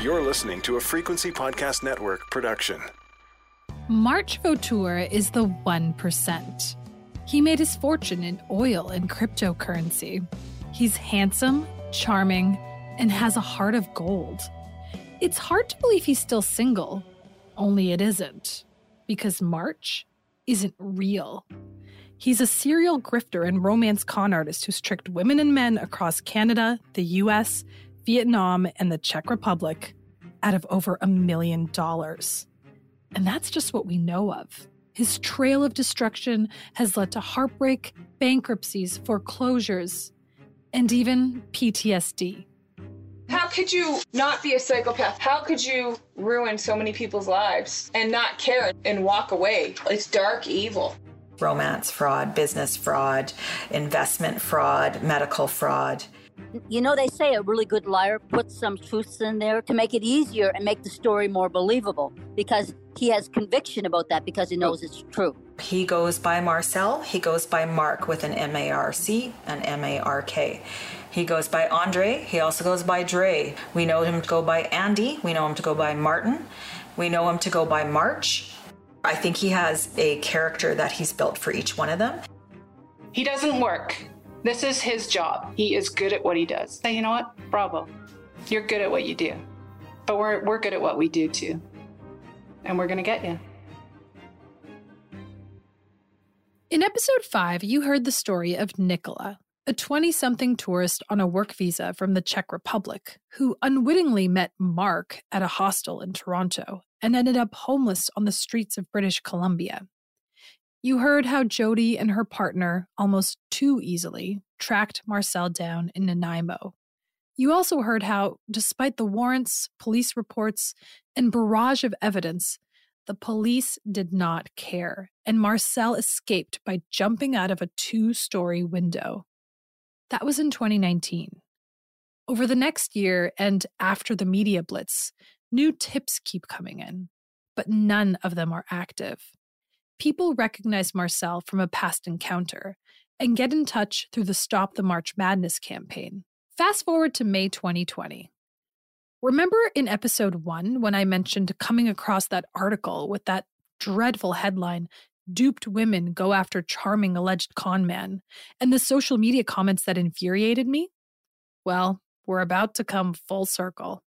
You're listening to a Frequency Podcast Network production. March Vautour is the 1%. He made his fortune in oil and cryptocurrency. He's handsome, charming, and has a heart of gold. It's hard to believe he's still single, only it isn't, because March isn't real. He's a serial grifter and romance con artist who's tricked women and men across Canada, the US, Vietnam, and the Czech Republic out of over a million dollars. And that's just what we know of. His trail of destruction has led to heartbreak, bankruptcies, foreclosures, and even PTSD. How could you not be a psychopath? How could you ruin so many people's lives and not care and walk away? It's dark evil. Romance fraud, business fraud, investment fraud, medical fraud. You know, they say a really good liar puts some truths in there to make it easier and make the story more believable because he has conviction about that because he knows it's true. He goes by Marcel, he goes by Mark with an M A R C and M A R K. He goes by Andre, he also goes by Dre. We know him to go by Andy, we know him to go by Martin, we know him to go by March. I think he has a character that he's built for each one of them. He doesn't work. This is his job. He is good at what he does. Say, you know what? Bravo. You're good at what you do. But we're, we're good at what we do too. And we're going to get you. In episode 5, you heard the story of Nicola, a 20 something tourist on a work visa from the Czech Republic who unwittingly met Mark at a hostel in Toronto and ended up homeless on the streets of British Columbia. You heard how Jody and her partner, almost too easily, tracked Marcel down in Nanaimo. You also heard how, despite the warrants, police reports, and barrage of evidence, the police did not care, and Marcel escaped by jumping out of a two story window. That was in 2019. Over the next year and after the media blitz, new tips keep coming in, but none of them are active. People recognize Marcel from a past encounter and get in touch through the Stop the March Madness campaign. Fast forward to May 2020. Remember in episode one when I mentioned coming across that article with that dreadful headline, Duped Women Go After Charming Alleged Con Man, and the social media comments that infuriated me? Well, we're about to come full circle.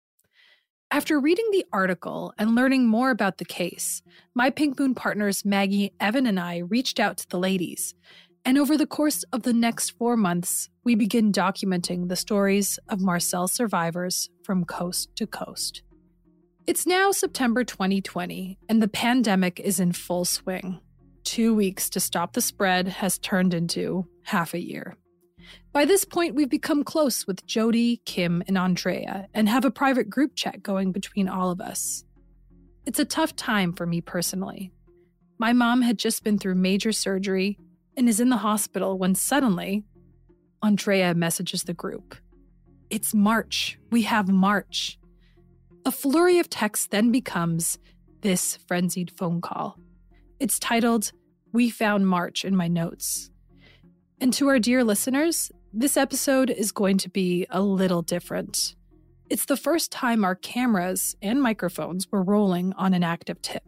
After reading the article and learning more about the case, my Pink Moon partners Maggie, Evan, and I reached out to the ladies. And over the course of the next four months, we begin documenting the stories of Marcel survivors from coast to coast. It's now September 2020, and the pandemic is in full swing. Two weeks to stop the spread has turned into half a year. By this point, we've become close with Jody, Kim, and Andrea and have a private group chat going between all of us. It's a tough time for me personally. My mom had just been through major surgery and is in the hospital when suddenly, Andrea messages the group. It's March. We have March. A flurry of texts then becomes this frenzied phone call. It's titled, We Found March in my notes. And to our dear listeners, this episode is going to be a little different. It's the first time our cameras and microphones were rolling on an active tip.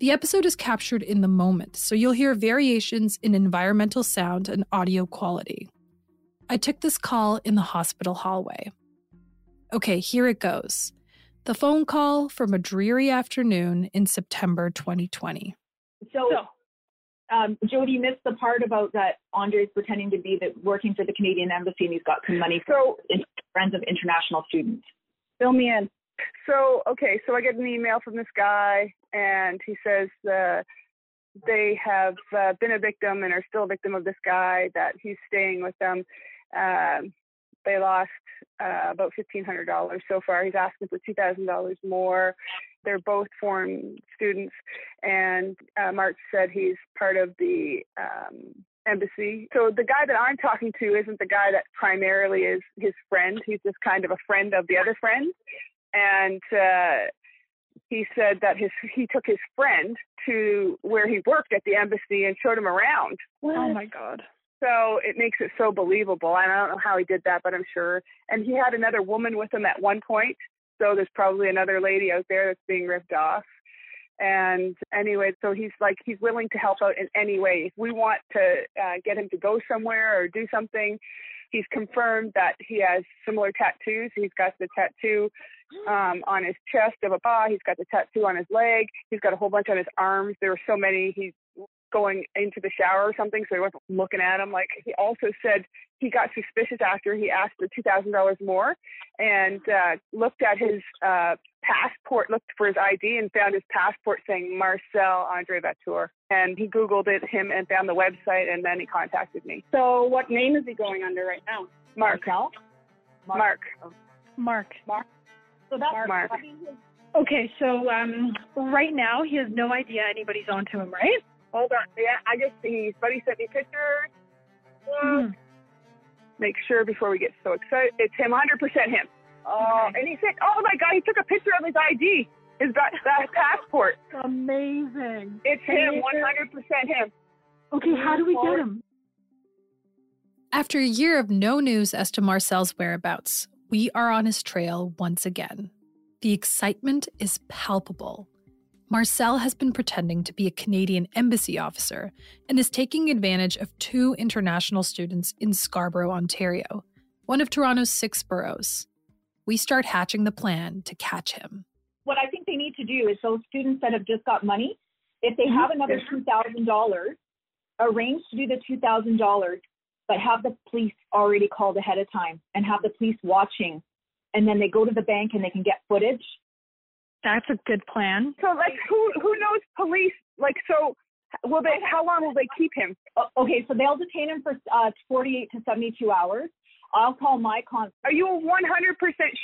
The episode is captured in the moment, so you'll hear variations in environmental sound and audio quality. I took this call in the hospital hallway. Okay, here it goes. The phone call from a dreary afternoon in September 2020. So, So, um, Jody missed the part about that Andre's pretending to be the, working for the Canadian Embassy and he's got some money for so friends of international students. fill me in. So, okay, so I get an email from this guy, and he says uh, they have uh, been a victim and are still a victim of this guy, that he's staying with them. Um, they lost uh, about $1,500 so far. He's asking for $2,000 more. They're both foreign students, and uh, Mark said he's part of the um, embassy. So the guy that I'm talking to isn't the guy that primarily is his friend. He's just kind of a friend of the other friend. And uh, he said that his he took his friend to where he worked at the embassy and showed him around. Oh my God. So it makes it so believable. And I don't know how he did that, but I'm sure. And he had another woman with him at one point. So there's probably another lady out there that's being ripped off. And anyway, so he's like, he's willing to help out in any way. If we want to uh, get him to go somewhere or do something, he's confirmed that he has similar tattoos. He's got the tattoo um, on his chest of a paw. He's got the tattoo on his leg. He's got a whole bunch on his arms. There were so many. He's going into the shower or something, so he wasn't looking at him. Like he also said he got suspicious after he asked for two thousand dollars more, and uh, looked at his uh, passport, looked for his ID, and found his passport saying Marcel Andre Vautour. And he Googled it, him, and found the website, and then he contacted me. So, what name is he going under right now? Mark. Marcel? Mark. Mark. Mark. So that's Mark. Okay, so um, right now he has no idea anybody's onto him, right? Hold on. Yeah, I just his buddy sent me pictures. Uh, Make sure before we get so excited. It's him, 100% him. Oh, and he said, oh my God, he took a picture of his ID, his that, that passport. Amazing. It's him, 100% him. Okay, how do we get him? After a year of no news as to Marcel's whereabouts, we are on his trail once again. The excitement is palpable. Marcel has been pretending to be a Canadian embassy officer and is taking advantage of two international students in Scarborough, Ontario, one of Toronto's six boroughs. We start hatching the plan to catch him. what I think they need to do is those students that have just got money, if they mm-hmm. have another two thousand dollars, arrange to do the two thousand dollars, but have the police already called ahead of time and have the police watching, and then they go to the bank and they can get footage. That's a good plan. So, like, who who knows police? Like, so will they? How long will they keep him? Okay, so they'll detain him for uh, 48 to 72 hours. I'll call my con. Are you 100%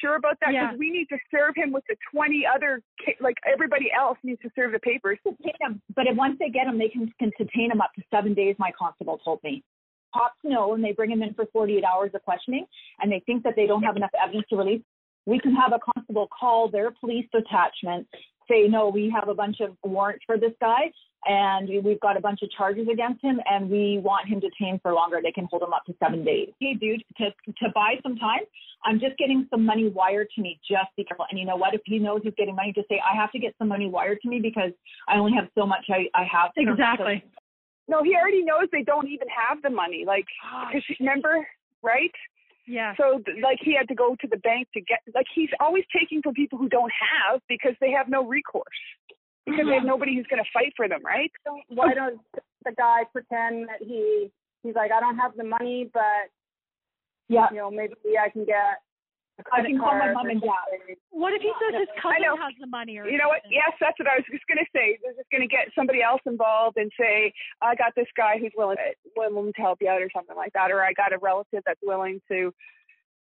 sure about that? Yeah. Because we need to serve him with the 20 other, ki- like everybody else needs to serve the papers. detain him. But if, once they get him, they can, can detain him up to seven days. My constable told me. Cops know, and they bring him in for 48 hours of questioning, and they think that they don't have enough evidence to release. We can have a constable call their police detachment, say, no, we have a bunch of warrants for this guy, and we've got a bunch of charges against him, and we want him detained for longer. They can hold him up to seven days. Hey, dude, to to buy some time, I'm just getting some money wired to me. Just be careful. And you know what? If he knows he's getting money, just say, I have to get some money wired to me because I only have so much I, I have. Exactly. No, he already knows they don't even have the money. Like, ah, because remember, right? Yeah. So, like, he had to go to the bank to get, like, he's always taking from people who don't have because they have no recourse. Because they have nobody who's going to fight for them, right? Why don't the guy pretend that he he's like, I don't have the money, but Yeah. you know, maybe I can get a I can call my mom and dad. What if he says his cousin has the money or You know what? Yes, that's what I was just going to say. They're just going to get somebody else involved and say, I got this guy who's willing, willing to help you out or something like that. Or I got a relative that's willing to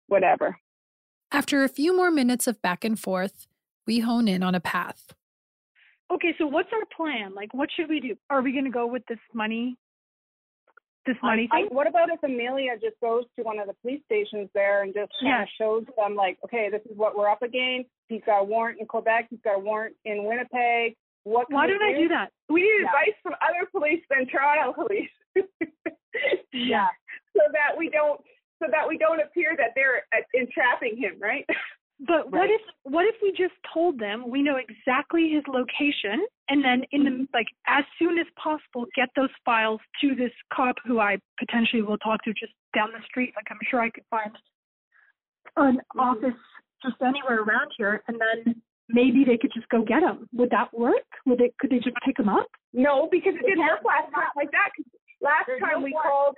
whatever. After a few more minutes of back and forth, we hone in on a path. Okay, so what's our plan? Like, what should we do? Are we going to go with this money? This money I- thing? What about if Amelia just goes to one of the police stations there and just kind Yeah. shows them, like, okay, this is what we're up against. He's got a warrant in Quebec. He's got a warrant in Winnipeg. What? Why we don't I do that? We need Yeah. advice from other police than Toronto police. Yeah. so that we don't so that we don't appear that they're uh, entrapping him, right? But what if what if we just told them we know exactly his location and then in the like as soon as possible get those files to this cop who I potentially will talk to just down the street. Like I'm sure I could find an office just anywhere around here and then maybe they could just go get them. Would that work? Would they could they just pick them up? No, because it didn't work last time like that. 'cause Last There's time no we warrant. called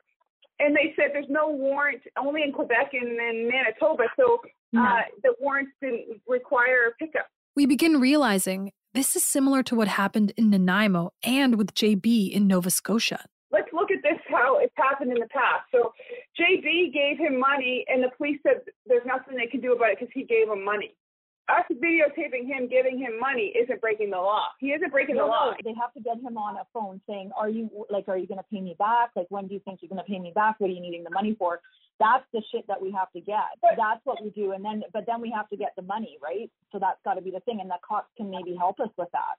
and they said there's no warrant only in Quebec and in Manitoba, so uh, the warrants didn't require a pickup. We begin realizing this is similar to what happened in Nanaimo and with JB in Nova Scotia. let's look at this how it's happened in the past. So JB gave him money, and the police said there's nothing they can do about it because he gave him money. Us videotaping him giving him money isn't breaking the law. He isn't breaking the law. no, they have to get him on a phone saying, "Are you like, are you going to pay me back? Like, when do you think you're going to pay me back? What are you needing the money for?" That's the shit that we have to get. That's what we do, and then, but then we have to get the money, right? So that's got to be the thing, and the cops can maybe help us with that.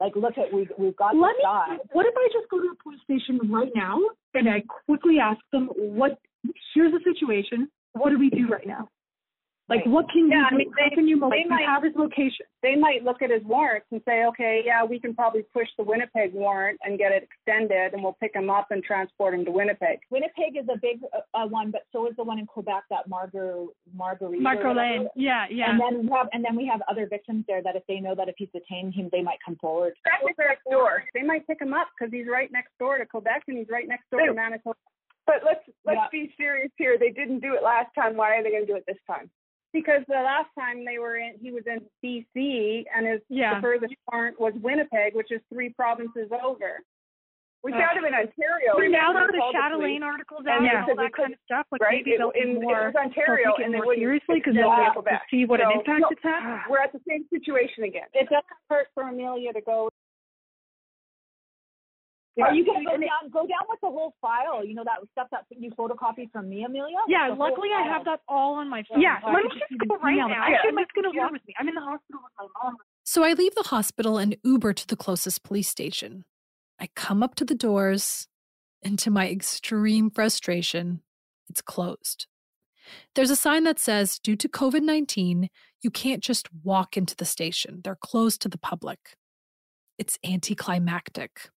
Like, look at we've we've got Let this me. guy. What if I just go to the police station right now and I quickly ask them what? Here's the situation. What do we do right now? Like, Right. what can you Yeah, I do? mean, How they- can you they you might- have his location? They might look at his warrants and say, okay, yeah, we can probably push the Winnipeg warrant and get it extended, and we'll pick him up and transport him to Winnipeg. Winnipeg is a big uh, uh, one, but so is the one in Quebec, that Margar Marguerite. or Marco. Lane. Yeah, yeah. And then we have and then we have other victims there that if they know that if he's detained, him they might come forward. Quebec's next door. They might pick him up because he's right next door to Quebec and he's right next door to Manitoba. But let's let's Yeah. be serious here. They didn't do it last time. Why are they going to do it this time? Because the last time they were in, he was in BC, and his Yeah. the furthest warrant was Winnipeg, which is three provinces over. We Uh, found him in Ontario. So and now that the police. Articles And out and said all that kind of stuff, like right? maybe they'll in- be it was Ontario, it and they more seriously because they'll be able to see what an So, impact no, it's had. We're at the same situation again. It doesn't hurt for Amelia to go. Are you gonna go down go down with the whole file? You know that stuff that you photocopied from me, Amelia? Yeah, The luckily I have that all on my phone. Yeah, so let me just just go go right email now. it. Actually, Yeah. Mike's gonna work with me. I'm in the hospital with my mom. So I leave the hospital and Uber to the closest police station. I come up to the doors, and to my extreme frustration, it's closed. There's a sign that says, due to COVID 19, you can't just walk into the station. They're closed to the public. It's anticlimactic.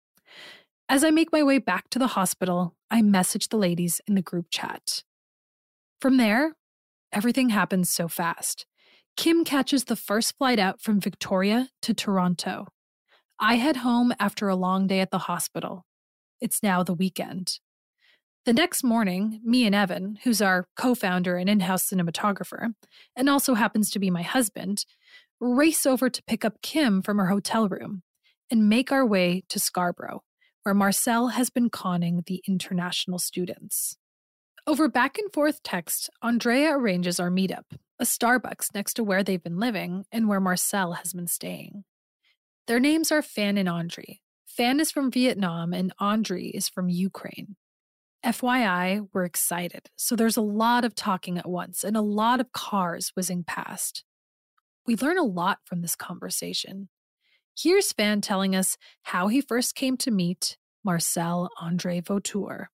As I make my way back to the hospital, I message the ladies in the group chat. From there, everything happens so fast. Kim catches the first flight out from Victoria to Toronto. I head home after a long day at the hospital. It's now the weekend. The next morning, me and Evan, who's our co founder and in house cinematographer, and also happens to be my husband, race over to pick up Kim from her hotel room and make our way to Scarborough, where Marcel has been conning the international students. Over back and forth text, Andrea arranges our meetup, a Starbucks next to where they've been living and where Marcel has been staying. Their names are Fan and Andre. Fan is from Vietnam and Andre is from Ukraine. FYI, we're excited, so there's a lot of talking at once and a lot of cars whizzing past. We learn a lot from this conversation. Here's Fan telling us how he first came to meet Marcel Andre Vautour.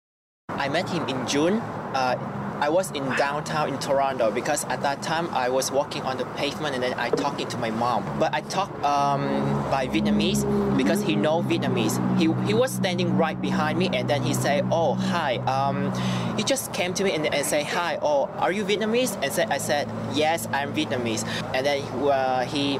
I met him in June. Uh, I was in downtown in Toronto because at that time I was walking on the pavement and then I talking to my mom. But I talk um, by Vietnamese because he know Vietnamese. He, he was standing right behind me and then he say, "Oh hi." Um, he just came to me and, and say, "Hi. Oh, are you Vietnamese?" And said, I said, "Yes, I'm Vietnamese." And then uh, he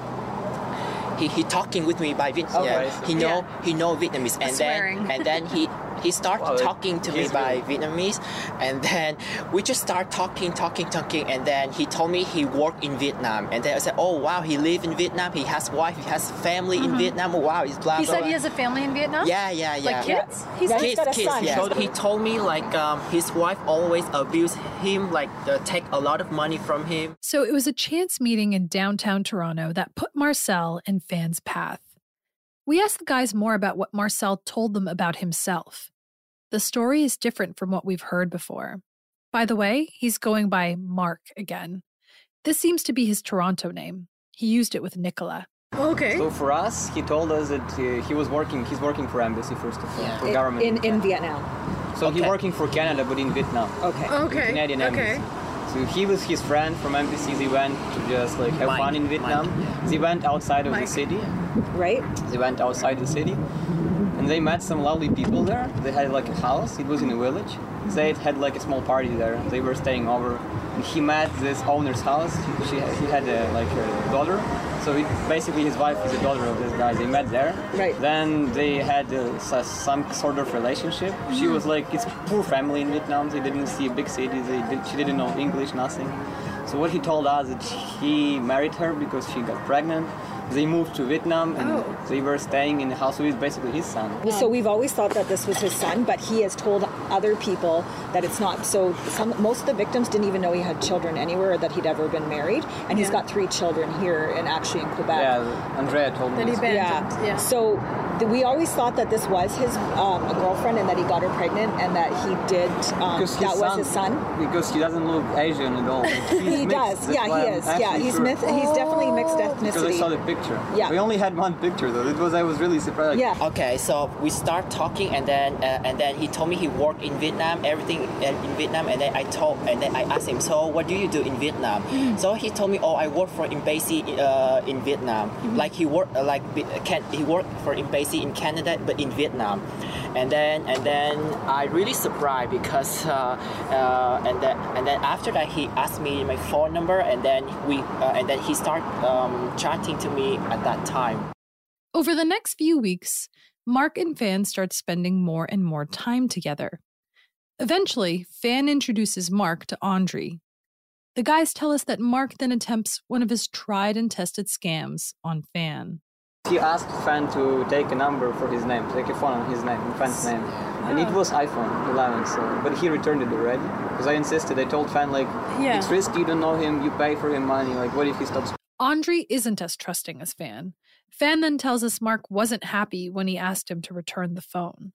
he, he talking with me by Vietnamese. Okay. He know Yeah. he know Vietnamese, and Swearing. then and then he he start Wow, talking to me by really- Vietnamese, and then we just start talking, talking, talking, and then he told me he worked in Vietnam, and then I said, oh wow, he live in Vietnam, he has wife, he has family in Vietnam. Oh, wow, he's blah He blah. said blah. he has a family in Vietnam? Yeah, yeah, yeah. Like kids? He's kids, he's got a kids, son. yeah. So he told me like um, his wife always abuse him, like uh, take a lot of money from him. So it was a chance meeting in downtown Toronto that put Marcel in Fan's path. We asked the guys more about what Marcel told them about himself. The story is different from what we've heard before. By the way, he's going by Mark again. This seems to be his Toronto name. He used it with Nicola. Okay. So for us, he told us that uh, he was working. He's working for embassy first of all, for In- government. in in Vietnam. So he's working for Canada, but in Vietnam. Okay. In Canadian embassy. So he was his friend from embassy. They went to just like have fun in Vietnam. They went outside of the city. Right. They went outside the city, and they met some lovely people there. They had like a house. It was in a village. They had like a small party there. They were staying over, and he met this owner's house. She he had a, like a daughter. So he, basically, his wife is the daughter of this guy. They met there. Right. Then they had uh, some sort of relationship. She was like, it's poor family in Vietnam. They didn't see a big city. They did, she didn't know English, nothing. So what he told us that he married her because she got pregnant. They moved to Vietnam and Oh. they were staying in the house with basically his son. So we've always thought that this was his son, but he has told other people that it's not. So some, most of the victims didn't even know he had children anywhere or that he'd ever been married, and he's got three children here and actually in Quebec. Yeah, Andrea told me. That this. yeah. So th- we always thought that this was his um, girlfriend and that he got her pregnant and that he did. Um, Because that his was son- his son. Because he doesn't look Asian at all. He mixed, does. Yeah, he is. Yeah, he's sure. myth- he's definitely mixed ethnicity. Because I saw the picture. Yeah. We only had one picture though. It was I was really surprised. Yeah. Okay, so we start talking, and then uh, and then he told me he worked in Vietnam, everything in in Vietnam, and then I told, and then I asked him, so what do you do in Vietnam? So he told me, oh, I work for embassy uh, in Vietnam. Like he worked, uh, like be- can he worked for embassy in Canada, but in Vietnam. And then and then I really surprised because uh, uh, and then and then after that he asked me my phone number, and then we uh, and then he started um, chatting to me at that time. Over the next few weeks, Mark and Fan start spending more and more time together. Eventually, Fan introduces Mark to Andre. The guys tell us that Mark then attempts one of his tried and tested scams on Fan. He asked Fan to take a number for his name, take a phone on his name, Fan's name, and it was iPhone 11. So, but he returned it already because I insisted. I told Fan like, Yeah. it's risky. You don't know him. You pay for him money. Like, what if he stops? Andre isn't as trusting as Fan. Fan then tells us Mark wasn't happy when he asked him to return the phone.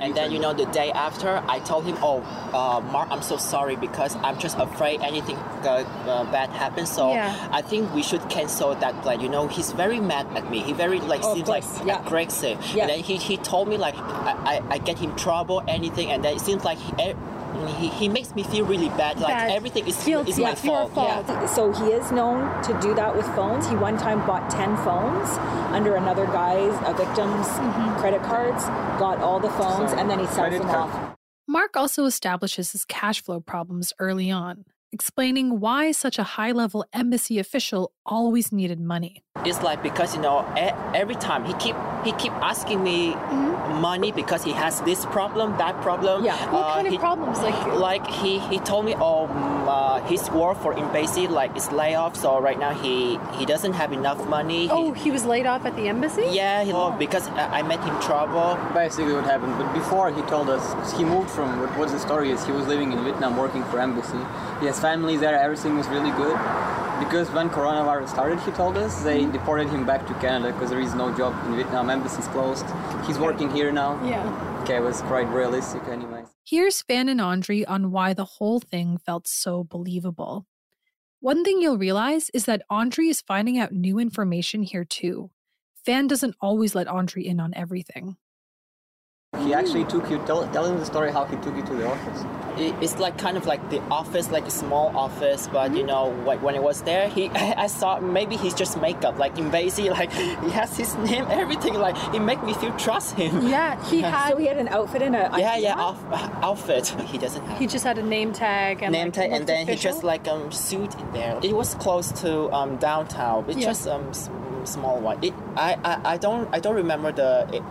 And then, you know, the day after, I told him, "Oh, uh, Mark, I'm so sorry because I'm just afraid anything uh, uh, bad happens. So Yeah. I think we should cancel that plan." You know, he's very mad at me. He very like Oh, seems like yeah. aggressive. Yeah. And then he, he told me like I, I, I get him trouble, anything, and then it seems like he. He, he makes me feel really bad. Like Bad. everything is, Guilty. is my It's your fault. Yeah. So he is known to do that with phones. He one time bought 10 phones under another guy's, a victim's mm-hmm. credit cards, got all the phones, and then he sells them off. Mark also establishes his cash flow problems early on, explaining why such a high level embassy official always needed money. It's like because you know e- every time he keep he keep asking me money because he has this problem that problem. Yeah. What kind of problems? Like like he he told me oh mm, uh, his work for embassy like is laid off so right now he he doesn't have enough money. He- Oh, he was laid off at the embassy? yeah, he, because I I met him trouble. Basically, what happened. But before he told us, he moved from. What, what the story is? He was living in Vietnam, working for embassy. He has family there. Everything was really good. Because when coronavirus started, he told us they mm-hmm. deported him back to Canada because there is no job in Vietnam. Embassy's closed. He's working here now. Yeah. Okay, it was quite realistic, anyways. Here's Fan and Andre on why the whole thing felt so believable. One thing you'll realize is that Andre is finding out new information here too. Fan doesn't always let Andre in on everything. He actually took you. Tell, tell him the story how he took you to the office. It- It's like kind of like the office, like a small office, but Mm-hmm. you know, like when it was there, he I saw maybe he's just makeup, like invasive, like he has his name, everything. Like it make me feel trust him. Yeah, he had. So he had an outfit and a. Yeah, yeah, off, outfit. He doesn't have He just had a name tag and name like, tag, and looked then he just like um suit in there. It was close to um downtown. It's Yeah. just um small one. It, I, I I don't I don't remember the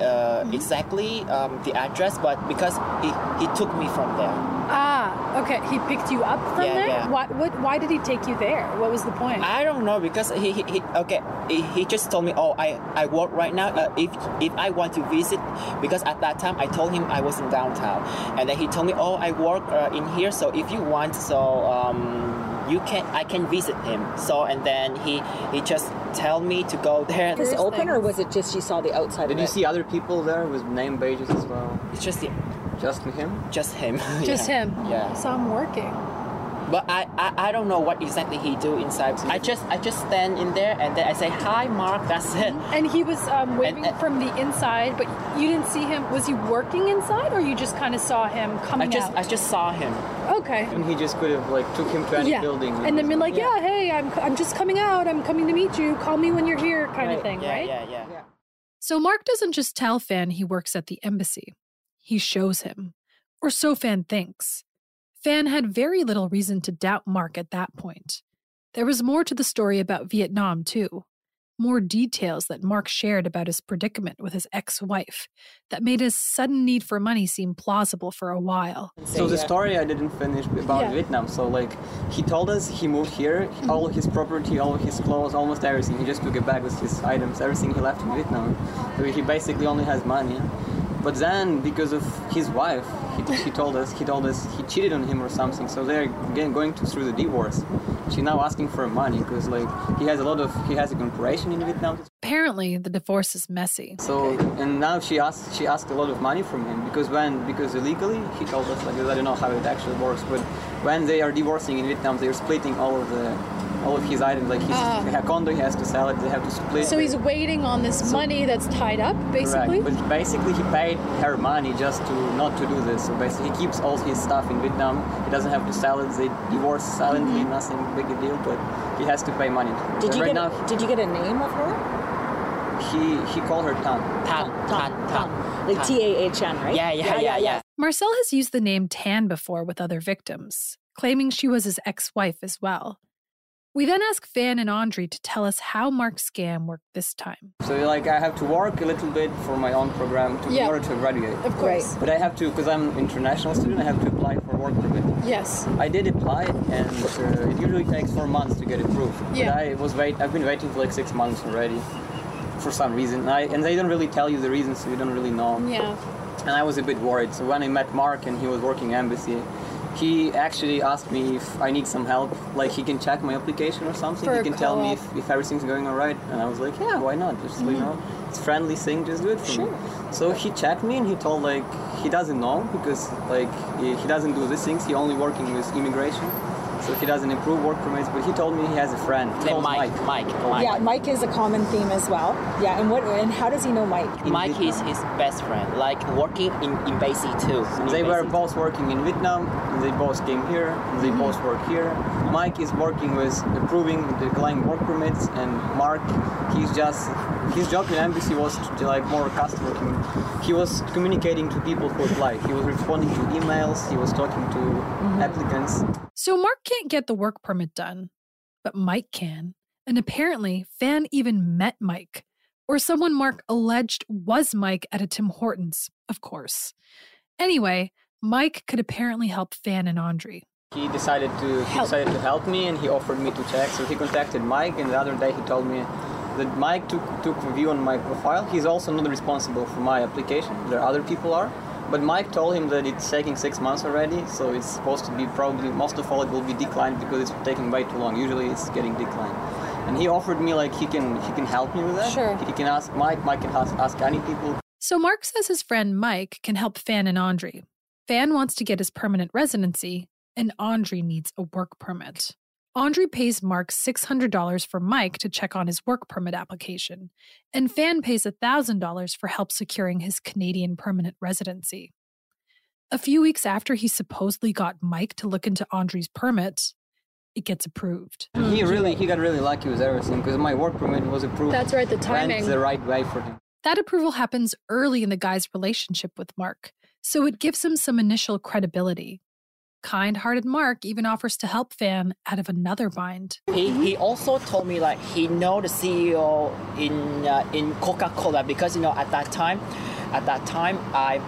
uh Mm-hmm. exactly um the address, but because he he took me from there. Ah, okay. He picked you up from Yeah, there. yeah. What? What? Why did he take you there? What was the point? I don't know because he, he, he okay he, he just told me oh I, I work right now uh, if if I want to visit because at that time I told him I was in downtown and then he told me oh I work uh, in here so if you want so um, you can I can visit him so and then he he just tell me to go there Was it open or was it just you saw the outside Did of you it? see other people there with name badges as well? It's just the, just him. just him Just Yeah. him. yeah Saw him working. But I, I I don't know what exactly he do inside I just I just stand in there and then I say hi Mark that's it And he was um, waving from the inside, but you didn't see him. Was he working inside, or you just kind of saw him coming? I just out? I just saw him okay. And he just could have like took him to any yeah. building. And then been like, yeah. hey, I'm, I'm just coming out. I'm coming to meet you. Call me when you're here, kind of thing, yeah, right? Yeah, yeah yeah So Mark doesn't just tell Fan he works at the embassy, he shows him. Or so Fan thinks. Fan had very little reason to doubt Mark at that point. There was more to the story about Vietnam, too. More details that Mark shared about his predicament with his ex wife that made his sudden need for money seem plausible for a while. So the story I didn't finish about Yeah. Vietnam. So like he told us he moved here, mm-hmm. all his property, all his clothes, almost everything. He just took it back with his items, everything he left in Vietnam. So he basically only has money. But then because of his wife, he, he told us he told us he cheated on him or something. So they're again going to, through the divorce. She's now asking for money because like he has a lot of he has a corporation in Vietnam. Apparently, the divorce is messy. So and now she asked she asked a lot of money from him because when because illegally he told us like I don't know how it actually works, but when they are divorcing in Vietnam, they are splitting all of the all of his items. Like his Ah. condo, he has to sell it. They have to split. So he's waiting on this money that's tied up, basically. Correct. But basically, he paid her money just to not to do this. So basically, he keeps all his stuff in Vietnam. He doesn't have to sell it. They divorce silently, nothing big a deal. But he has to pay money. Did you right get now, a, Did you get a name of her? he he called her Tan. Tan, Tan, Tan. Like T A H N, right? Yeah, Yeah, yeah, yeah, yeah. Marcel has used the name Tan before with other victims, claiming she was his ex wife as well. We then ask Fan and Andre to tell us how Mark's scam worked this time. So like I have to work a little bit for my own program to, Yeah. in order to graduate. Of course. But I have to because I'm an international student. I have to apply for work permit. Yes. I did apply, and uh, it usually takes four months to get approved. Yeah. But I was wait. I've been waiting for like six months already, for some reason. I, and they don't really tell you the reasons, so you don't really know. Yeah. And I was a bit worried. So when I met Mark and he was working embassy, he actually asked me if I need some help. Like he can check my application or something. For he can tell me if, if everything's going all right. And I was like, yeah, why not? Just you Mhm. know, it's a friendly thing. Just do it for me. So he checked me and he told like he doesn't know because like he, he doesn't do these things. He only working with immigration. So he doesn't improve work permits, but he told me he has a friend. Name called Mike, Mike, Mike. Yeah, Mike is a common theme as well. Yeah, and what and how does he know Mike? Mike is his best friend, like working in embassy too. In They were both working in Vietnam. and They both came here. and They mm-hmm. both work here. Mike is working with approving the declining work permits, and Mark, he's just his job in embassy was to, like more customer. commu- He was communicating to people who apply. He was responding to emails. He was talking to mm-hmm. applicants. So Mark can't get the work permit done, but Mike can. And apparently, Fan even met Mike, or someone Mark alleged was Mike at a Tim Hortons, of course. Anyway, Mike could apparently help Fan and Andre. He decided to he Help. decided to help me, and he offered me to check. So he contacted Mike, and the other day he told me that Mike took took a view on my profile. He's also not responsible for my application. There are other people are. But Mike told him that it's taking six months already, so it's supposed to be probably most of all it will be declined because it's taking way too long. Usually it's getting declined. And he offered me like he can he can help me with that. Sure. He can ask Mike. Mike can ask, ask any people. So Mark says his friend Mike can help Fan and Andre. Fan wants to get his permanent residency, and Andre needs a work permit. Andre pays Mark $600 for Mike to check on his work permit application, and Fan pays $1,000 for help securing his Canadian permanent residency. A few weeks after he supposedly got Mike to look into Andre's permit, it gets approved. He really he got really lucky with everything because my work permit was approved. That's right, the timing. timing. the right way for him. That approval happens early in the guy's relationship with Mark, so it gives him some initial credibility. Kind hearted Mark even offers to help Fan out of another bind. He, he also told me like he know the CEO in uh, in Coca Cola because you know at that time, at that time I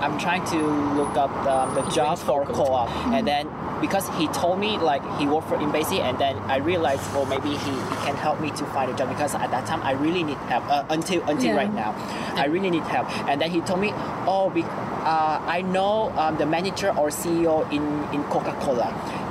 I'm trying to look up the, the job for co-op. And then because he told me like he worked for embassy and then I realized well maybe he, he can help me to find a job because at that time I really need help uh, until until Yeah. right now. I really need help. And then he told me oh be, uh, I know um, the manager or CEO in in Coca Cola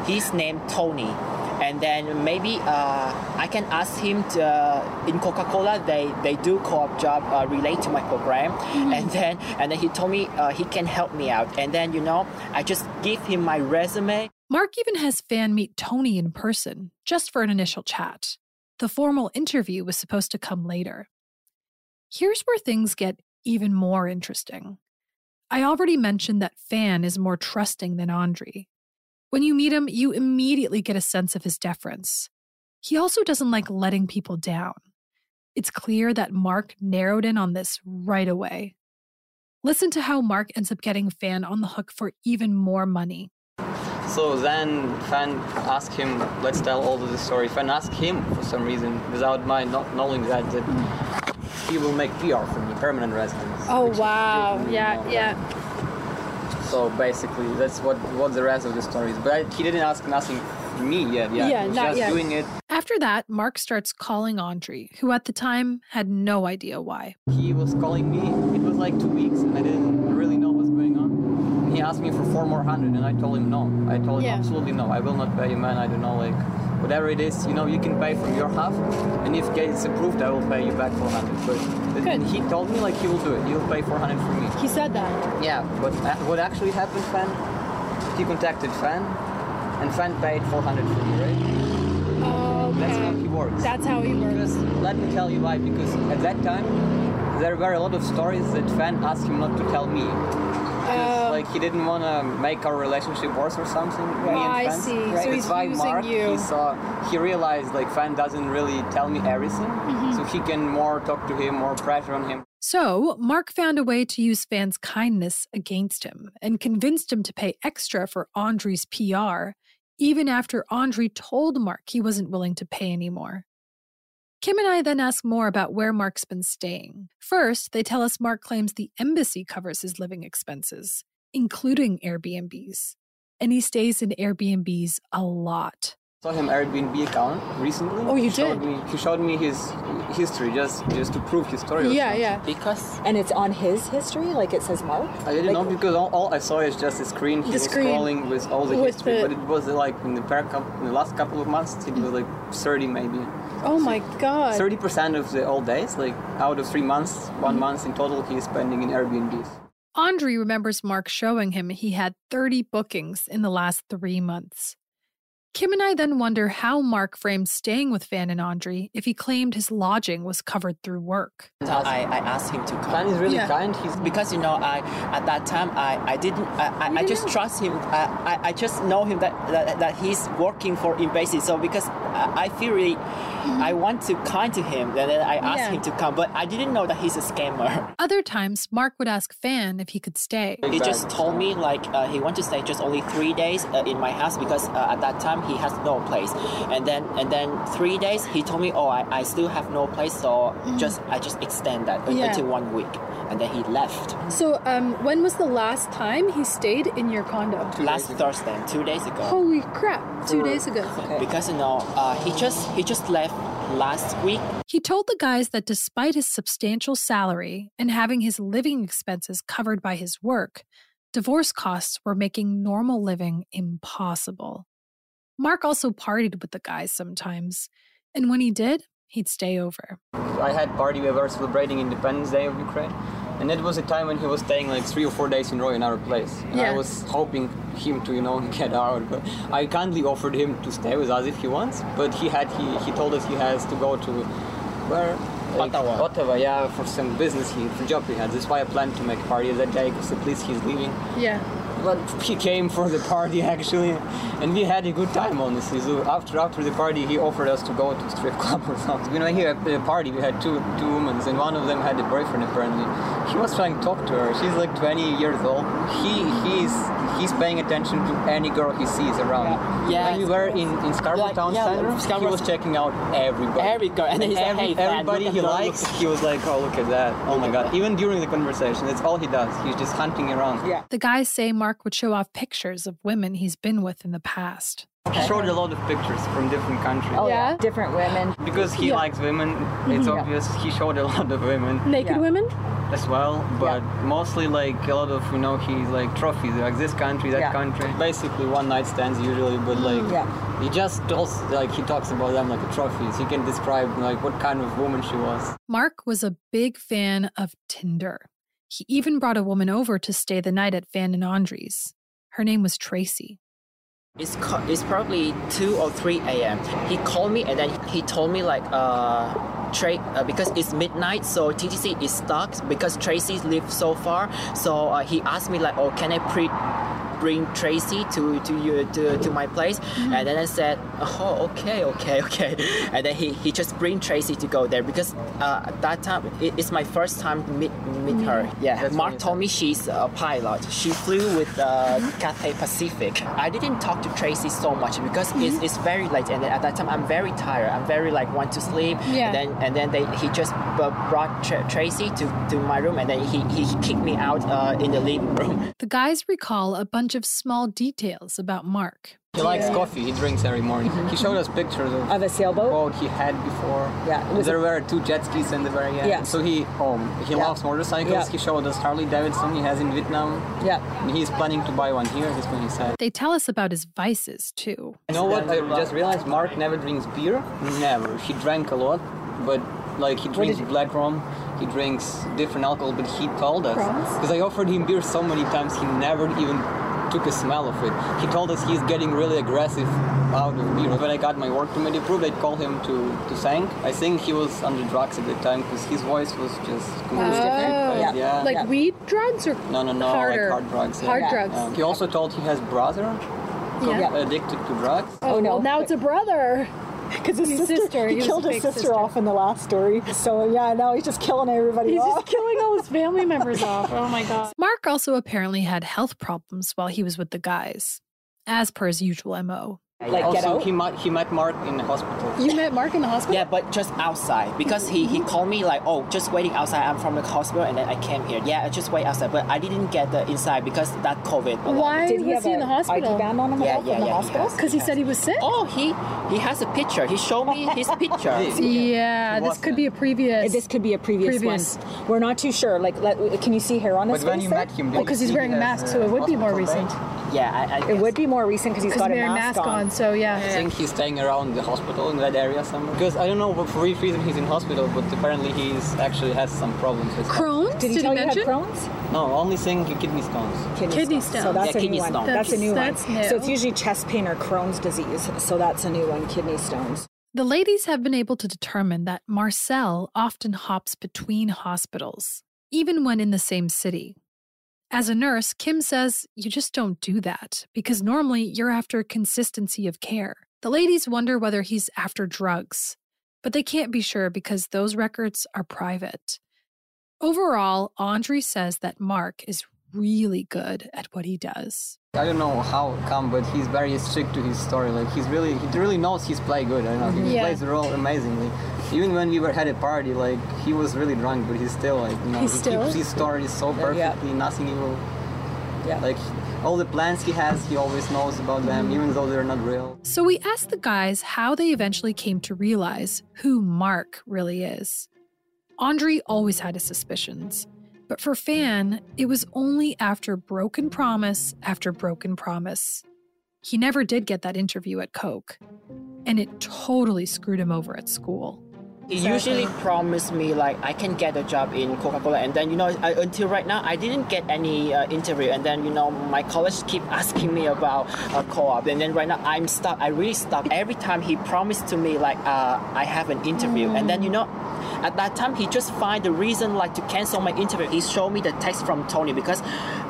his name Tony and then maybe uh, I can ask him to, uh, in Coca-Cola they, they do co-op job uh, relate to my program and then and then he told me uh, he can help me out and then you know I just give him my resume Mark even has Fan meet Tony in person, just for an initial chat. The formal interview was supposed to come later. Here's where things get even more interesting. I already mentioned that Fan is more trusting than Andre. When you meet him, you immediately get a sense of his deference. He also doesn't like letting people down. It's clear that Mark narrowed in on this right away. Listen to how Mark ends up getting Fan on the hook for even more money. So then Fan asked him, let's tell all of the story. Fan asked him for some reason, without my not knowing that, that he will make PR for me, permanent residence. Oh, wow. didn't Yeah, know. Yeah. So basically, that's what what the rest of the story is. But I, he didn't ask nothing me yet. Yeah, Yeah, not just yet. doing it. After that, Mark starts calling Andre, who at the time had no idea why. He was calling me. It was like two weeks, and I didn't really know what's going on. And he asked me for four more hundred, and I told him no. I told him Yeah. absolutely no. I will not pay you, man. I don't know, like whatever it is. You know, you can pay from your half, and if it's approved, I will pay you back four hundred. But and he told me like he will do it. He will pay four hundred for me. He said that. Yeah, but uh, what actually happened, Fan? He contacted Fan, and Fan paid 400 for me, right? Okay. That's how he works. That's how he works. Because let me tell you why. Because at that time, there were a lot of stories that Fan asked him not to tell me. Oh. like he didn't want to make our relationship worse or something. Me and I Fan. see. So That's he's why using Mark, you. He saw, he realized like Fan doesn't really tell me everything, Mhm. so he can more talk to him, more pressure on him. So, Mark found a way to use Fan's kindness against him and convinced him to pay extra for Andre's PR, even after Andre told Mark he wasn't willing to pay anymore. Kim and I then ask more about where Mark's been staying. First, they tell us Mark claims the embassy covers his living expenses, including Airbnbs. And he stays in Airbnbs a lot. Saw him Airbnb account recently. Oh, you he showed did? Me, he showed me his history just just to prove his story. Yeah, something. Because and it's on his history, like it says Mark. I didn't know because all, all I saw is just a screen. He The was screen scrolling with all the with history, the- but it was like in the, per in the last couple of months, it was like 30 maybe. Oh my god. 30% of the old days, like out of three months, one Mm-hmm. month in total, he is spending in Airbnbs. Andre remembers Mark showing him he had 30 bookings in the last three months. Kim and I then wonder how Mark framed staying with Fan and Andre if he claimed his lodging was covered through work. I, I asked him to come. Fan is really Yeah. kind. He's because you know I at that time I, I didn't I, I, I just trust him I, I, I just know him that, that that he's working for embassy so because I, I feel really I want to kind to him and then I asked Yeah. him to come but I didn't know that he's a scammer Other times, Mark would ask Fan if he could stay. he just told me like uh, he want to stay just only three days uh, in my house because uh, at that time he has no place and then and then three days he told me oh I, I still have no place so just I just extend that Yeah. until one week and then he left So, um, when was the last time he stayed in your condo? last Thursday two days ago Holy crap! Two days ago. okay. because you know uh, he just he just left last week He told the guys that despite his substantial salary and having his living expenses covered by his work, divorce costs were making normal living impossible. Mark also partied with the guys sometimes, and when he did, he'd stay over. I had party we were celebrating Independence Day of Ukraine, and it was a time when he was staying like three or four days in a row in our place. And I was hoping him to, you know, get out. But I kindly offered him to stay with us if he wants, but he had he he told us he has to go to where. Like, Ottawa. Ottawa, yeah, for some business he, for job he had. That's why I planned to make a party that day, because at least he's leaving. Yeah. But he came for the party actually, and we had a good time honestly. So after after the party, he offered us to go to strip club or something. You know, here at the party we had two two women, and one of them had a boyfriend apparently. He was trying to talk to her. She's like 20 years old. He he's he's paying attention to any girl he sees around. Yeah. When we were in in Scarborough Yeah, Town yeah, Center, he Scarborough- was checking out everybody. Every girl, and then he's like, "Hey, everybody look he at the- likes, he was like, oh look at that. Oh my god. Even during the conversation, that's all he does. He's just hunting around. Yeah. The guys say Mark would show off pictures of women he's been with in the past. He showed a lot of pictures from different countries. Oh yeah, different women. Because he Yeah. likes women, it's Mhm. obvious he showed a lot of women Naked Yeah. women? as well, but mostly like a lot of, you know, he's like trophies, like this country, that Yeah. country. Basically one night stands usually, but like Yeah. he just tells, like he talks about them like a trophies. He can describe like what kind of woman she was. Mark was a big fan of Tinder. He even brought a woman over to stay the night at Fan and Andre's. Her name was Tracy. It's it's probably two or three a.m. He called me and then he told me like uh, Tra- uh because it's midnight, so TTC is stuck because Tracy lives so far. So uh, he asked me like, oh, can I pre bring Tracy to to you to, to my place? And then I said, oh, okay, okay, okay. And then he, he just bring Tracy to go there because uh, at that time it, it's my first time to meet meet her. Yeah, That's Mark told me she's a pilot. She flew with uh, Cathay Pacific. I didn't talk to Tracy so much because it's, it's very late, and at that time I'm very tired. I'm very like want to sleep. Yeah. And then and then they he just brought Tra- Tracy to, to my room, and then he, he kicked me out uh, in the living room. The guys recall a bunch of small details about Mark. He likes coffee. He drinks every morning. He showed us pictures of Of a sailboat. boat he had before. Yeah, it was there a- were two jet skis in the very end. Yeah. So he um he Yeah. loves motorcycles. Yeah. He showed us Harley Davidson he has in Vietnam. Yeah. And he's planning to buy one here. That's what he said. They tell us about his vices, too. You know what? I just realized Mark never drinks beer. Never. He drank a lot, but like he drinks black rum. He drinks different alcohol, but he told us because I offered him beer so many times. He never even took a smell of it. He told us he's getting really aggressive out of beer. When I got my work permit approved, I called him to to thank. I think he was under drugs at the time because his voice was just completely oh. different. Oh, Like, yeah. Like weed drugs or No, no, no, harder? like hard drugs. yeah. Hard Yeah. drugs. He also told he has brother Yeah. addicted to drugs. Oh, oh no! Now it's a brother. Because his, His sister, sister, he, he killed his sister, sister. off in the last story. So yeah, now he's just killing everybody He's off. just killing all his family members off. Oh my god. Mark also apparently had health problems while he was with the guys, as per his usual mo. Also, he met he met Mark in the hospital. You met Mark in the hospital? Yeah, but just outside because he, he called me like, oh, just waiting outside. I'm from the hospital, and then I came here. Yeah, I just wait outside, but I didn't get the inside because that COVID. Why Did he was he in the hospital? ID band on him at Yeah, all yeah, from the yeah, hospital? Because he said he was sick. Oh, he he has a picture. He showed me his picture. Yeah, this could be a previous. This could be a previous, Previous. one. We're not too sure. Like, let, can you see hair on his But when face you there? met him, Oh, because he's wearing a mask, so it would be more recent. Yeah, I, I It would be more recent because he's Because got a mask, mask on. So yeah. I think he's staying around the hospital in that area somewhere. Because I don't know what- for which reason he's in hospital, but apparently he's actually has some problems with Crohn's? Did he Did tell he you had mention? Crohn's? No, only thing kidney stones. Kidney So stones. that's Yeah, a kidney new one. stone. That's, a new That's- one. that's So it's usually chest pain or Crohn's disease. So that's a new one, kidney stones. The ladies have been able to determine that Marcel often hops between hospitals, even when in the same city. As a nurse, Kim says you just don't do that because normally you're after consistency of care. The ladies wonder whether he's after drugs, but they can't be sure because those records are private. Overall, Andre says that Mark is really good at what he does. I don't know how come, but he's very strict to his story. Like he's really, he really knows his play good. I know. He Yeah. plays the role amazingly. Even when we were had a party, like he was really drunk, but he's still like, you know, He's he still- keeps his stories so Yeah. perfectly. Nothing evil. Yeah. Like all the plans he has, he always knows about them, mm-hmm. even though they're not real. So we asked the guys how they eventually came to realize who Mark really is. Andre always had his suspicions, but for Fan, it was only after broken promise after broken promise. He never did get that interview at Coke, and it totally screwed him over at school. He usually promised me like I can get a job in Coca-Cola, and then you know I, until right now I didn't get any uh, interview, and then you know my college keep asking me about a co-op, and then right now I'm stuck. I really stuck. Every time he promised to me like uh, I have an interview, and then you know at that time he just find the reason like to cancel my interview. He showed me the text from Tony because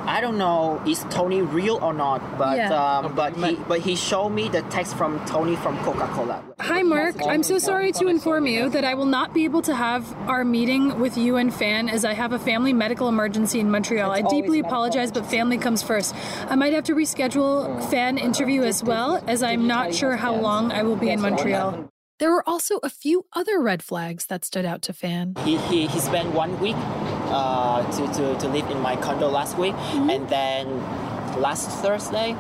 I don't know is Tony real or not, but Yeah. um, but he but he showed me the text from Tony from Coca-Cola. Hi, Mark. I'm so sorry to inform you that I will not be able to have our meeting with you and Fan as I have a family medical emergency in Montreal. I deeply apologize, but family comes first. I might have to reschedule Fan interview as well, as I'm not sure how long I will be in Montreal. There were also a few other red flags that stood out to Fan. He, he, he spent one week uh, to, to, to live in my condo last week, and then last Thursday,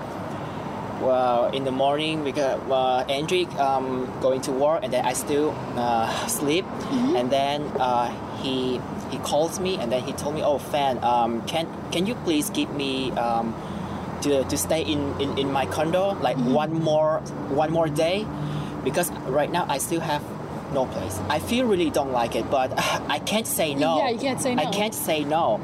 well, in the morning because uh, Andrew um, going to work, and then I still uh, sleep, and then uh, he he calls me, and then he told me, "Oh, Fan, um, can can you please give me?" Um, to, to stay in, in, in my condo like one more one more day because right now I still have no place. I feel really don't like it, but I can't say no. Yeah, you can't say no. I can't say no.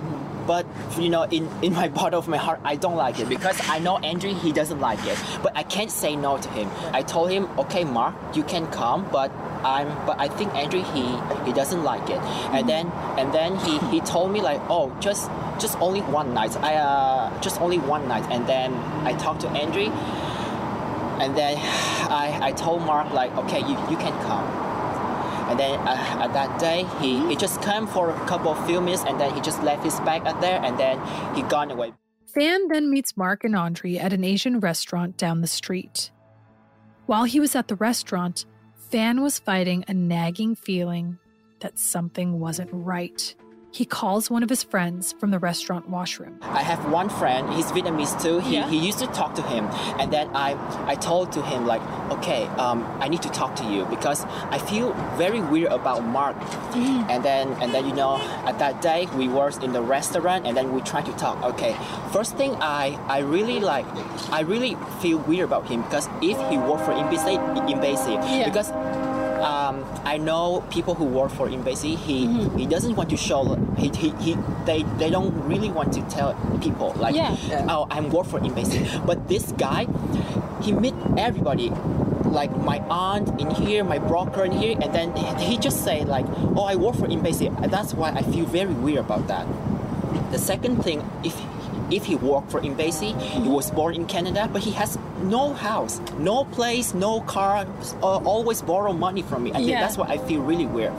But you know, in, in my bottom of my heart, I don't like it because I know Andrew he doesn't like it. But I can't say no to him. I told him, okay, Mark, you can come, but I'm but I think Andrew he he doesn't like it. And then and then he, he told me like, oh, just just only one night. I uh just only one night. And then I talked to Andrew, and then I I told Mark like, okay, you, you can come. And then uh, at that day, he, he just came for a couple of few minutes, and then he just left his bag out there, and then he gone away. Fan then meets Mark and Andre at an Asian restaurant down the street. While he was at the restaurant, Fan was fighting a nagging feeling that something wasn't right. He calls one of his friends from the restaurant washroom. I have one friend, he's Vietnamese too. He, Yeah. he used to talk to him, and then I I told to him like, okay, um, I need to talk to you because I feel very weird about Mark. And then and then you know at that day we were in the restaurant and then we tried to talk. Okay, first thing I I really like I really feel weird about him because if he worked for invasive invasive Yeah. because um, I know people who work for embassy. He Mm-hmm. he doesn't want to show. He, he, he they they don't really want to tell people like Yeah. oh I'm work for embassy. But this guy, he meet everybody. Like my aunt in here, my broker in here, and then he just say like, "Oh, I work for embassy." That's why I feel very weird about that. The second thing, if if he worked for embassy, he was born in Canada, but he has no house, no place, no car, uh, always borrow money from me. I think Yeah. that's why I feel really weird.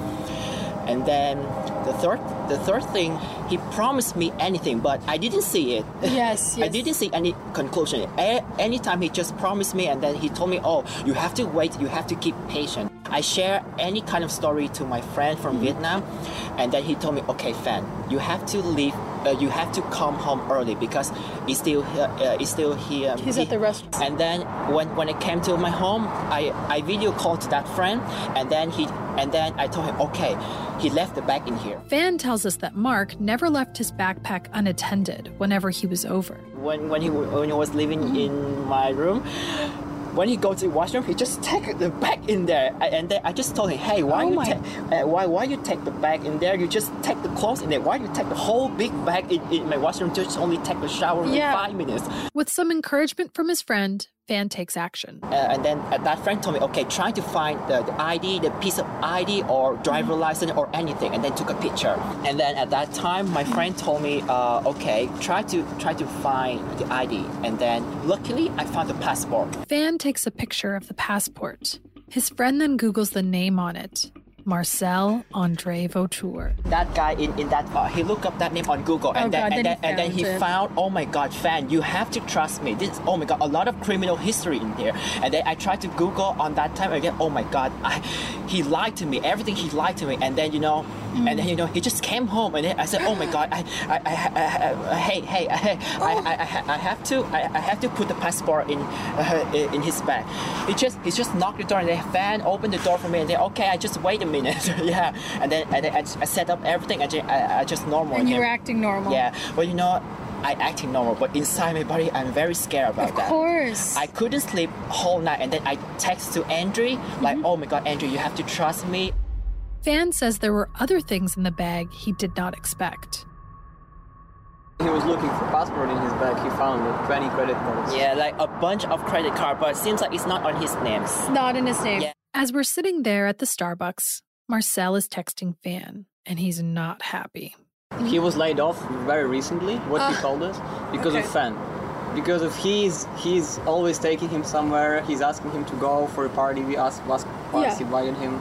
And then the third, the third thing, he promised me anything, but I didn't see it. Yes, yes. I didn't see any conclusion. A- anytime he just promised me, and then he told me, "Oh, you have to wait. You have to keep patient." I share any kind of story to my friend from Vietnam, and then he told me, "Okay, Fan, you have to leave. Uh, you have to come home early because he's still here. Uh, he's still here. He's at the restaurant. And then when when I came to my home, I I video called that friend, and then he and then I told him, "Okay, he left the bag in here." Fan tells us that Mark never left his backpack unattended whenever he was over. when when he when he was living in my room. When he go to the washroom, he just take the bag in there, and then I just told him, "Hey, why Oh you take uh, why why you take the bag in there? You just take the clothes in there. Why you take the whole big bag in, in my washroom? Just only take a shower in Yeah. five minutes." With some encouragement from his friend, Fan takes action. Uh, and then uh, that friend told me, okay, try to find the, the ID, the piece of ID or driver license or anything, and then took a picture. And then at that time, my friend told me, uh, okay, try to try to find the ID. And then luckily, I found the passport. Fan takes a picture of the passport. His friend then Googles the name on it Marcel Andre Vautour. That guy in, in that bar, he looked up that name on Google, oh, and Oh, then, God, and, then then, he and then he found it. found, oh my God, Fan, you have to trust me. This, oh my God, a lot of criminal history in here. And then I tried to Google on that time again. Oh my God, I, he lied to me. Everything he lied to me. And then you know, and then you know, he just came home, and I said, oh my God, I, I, I, I, I hey, hey, hey, I, I, I, I have to, I, I have to put the passport in, uh, in his bag. He just, he just knocked the door, and then Fan opened the door for me, and then okay, I just wait a minute, yeah, and then, and then I, I set up everything. I just, I, I just normal. And you him. were acting normal. Yeah, but you know, I acting normal, but inside my body, I'm very scared about Of that. Of course. I couldn't sleep whole night, and then I text to Andrew, like, Mm-hmm. "Oh my God, Andrew, you have to trust me." Fan says there were other things in the bag he did not expect. He was looking for passport in his bag. He found uh, 20 credit cards. Yeah, like a bunch of credit card, but it seems like it's not on his names. Not in his name. Yeah. As we're sitting there at the Starbucks, Marcel is texting Fan, and he's not happy. He was laid off very recently, what he Ah, told us, because okay. of Fan. Because of he's he's always taking him somewhere. He's asking him to go for a party. We asked last once Yeah. invited him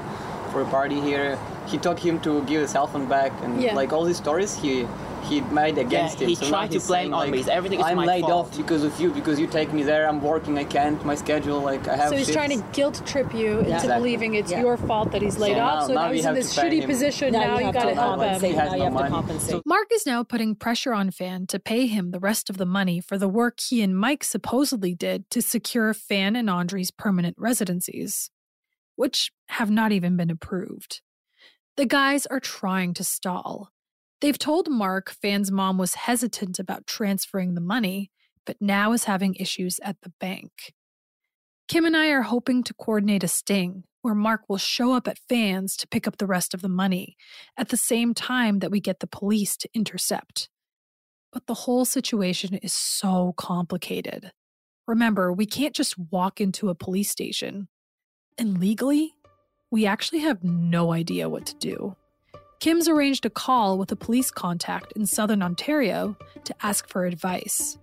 for a party here. He told him to give his cell phone back, and Yeah. like all these stories he he made against him. he so tried to blame saying, on like, me. Everything is I'm my laid fault." off because of you. Because you take me there. I'm working. I can't. My schedule. Like I have. So he's shifts. trying to guilt trip you into Exactly. believing it's Yeah. your fault that he's laid So off. now- So now now he's in have this shitty him. position. Now Now, you you got to to help compensate. him. He has Now you no have to compensate. Mark is now putting pressure on Fan to pay him the rest of the money for the work he and Mike supposedly did to secure Fan and Andre's permanent residencies, which have not even been approved. The guys are trying to stall. They've told Mark Fan's mom was hesitant about transferring the money, but now is having issues at the bank. Kim and I are hoping to coordinate a sting where Mark will show up at Fans to pick up the rest of the money at the same time that we get the police to intercept. But the whole situation is so complicated. Remember, we can't just walk into a police station. And legally, we actually have no idea what to do. Kim's arranged a call with a police contact in southern Ontario to ask for advice.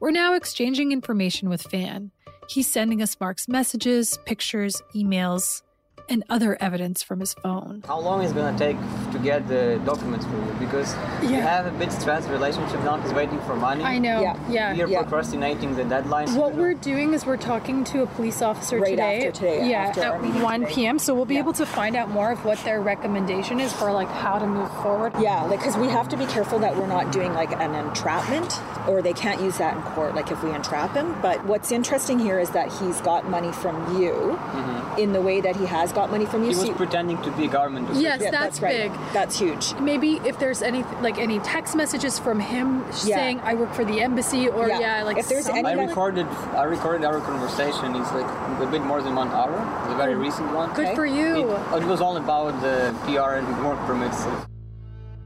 We're now exchanging information with Fan. He's sending us Mark's messages, pictures, emails, and other evidence from his phone. How long is it gonna take to get the documents for you? Because you have a bit stressed relationship now. He's waiting for money. I know. Yeah. Yeah. You're Yeah. procrastinating the deadline. What we're doing is we're talking to a police officer Right today. after today, Yeah, after at 1 today. p.m. So we'll be Yeah. able to find out more of what their recommendation is for like how to move forward. Yeah, like because we have to be careful that we're not doing like an entrapment, or they can't use that in court. Like if we entrap him. But what's interesting here is that he's got money from you Mm-hmm. in the way that he has got money from you. He was so you- pretending to be a government official. Yes, Yeah, that's, right. big. That's huge. Maybe if there's any like any text messages from him Yeah. saying I work for the embassy or Yeah. yeah, like If there's something I like- recorded I recorded our conversation. It's like a bit more than one hour. It's a very oh, recent one. Good for you. It, it was all about the PR and work permits.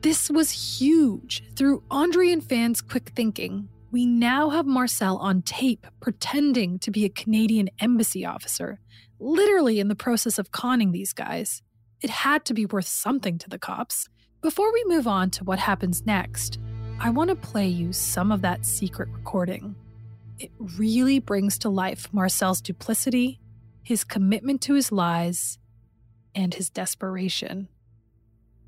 This was huge. Through Andre and Fan's quick thinking, we now have Marcel on tape pretending to be a Canadian embassy officer, literally in the process of conning these guys. It had to be worth something to the cops. Before we move on to what happens next, I want to play you some of that secret recording. It really brings to life Marcel's duplicity, his commitment to his lies, and his desperation.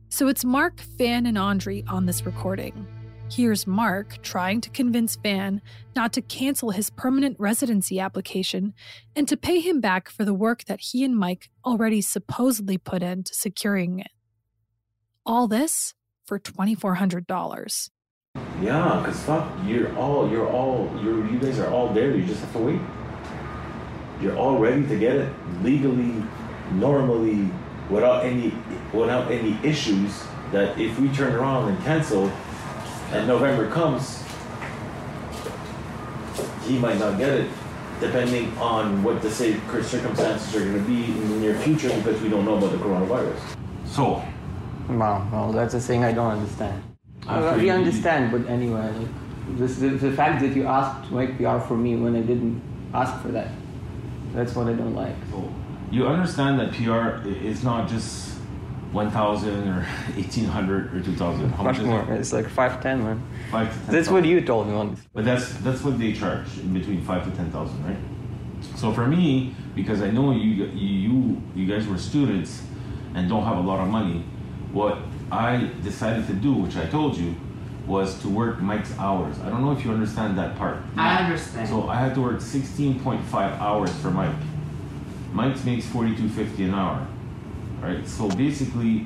So it's Mark, Fan, and Andre on this recording. Here's Mark trying to convince Fan not to cancel his permanent residency application and to pay him back for the work that he and Mike already supposedly put into securing it. All this for $2,400. Yeah, cause fuck, you're all, you're all, you're, you guys are all there. You just have to wait. You're all ready to get it legally, normally, without any, without any issues. That if we turn around and cancel, and November comes, he might not get it, depending on what the say circumstances are going to be in the near future, because we don't know about the coronavirus. So, Wow, well, that's a thing I don't understand. After Well, we understand, but anyway, like, this, the, the fact that you asked to make PR for me when I didn't ask for that, that's what I don't like. you understand that PR is not just 1,000 or 1,800 or 2,000. How Much much is more. it? It's like five ten, man. Five to ten. That's what you told me once. But that's that's what they charge in between five to ten thousand, right? So for me, because I know you you you guys were students and don't have a lot of money, what I decided to do, which I told you, was to work Mike's hours. I don't know if you understand that part. I understand. So I had to work sixteen point five hours for Mike. Mike makes forty two fifty an hour, right? So basically,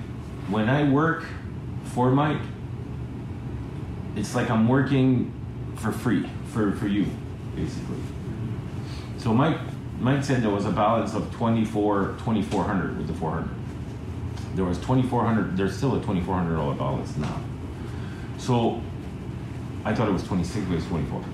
when I work for Mike, it's like I'm working for free for, for you, basically. So Mike Mike said there was a balance of 24 2400 with the 400. There was 2400 there's still a $2400 balance now. So I thought it was 26 but it's 24.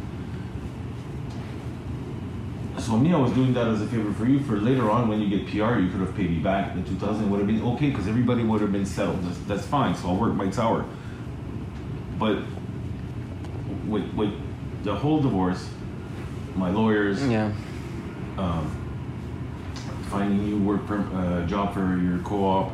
So me, I was doing that as a favor for you. For later on, when you get PR, you could have paid me back. The 2000 would have been okay because everybody would have been settled. That's, that's fine. So I'll work Mike's hour. But with with the whole divorce, my lawyers, yeah, um, finding you work per, uh, job for your co-op,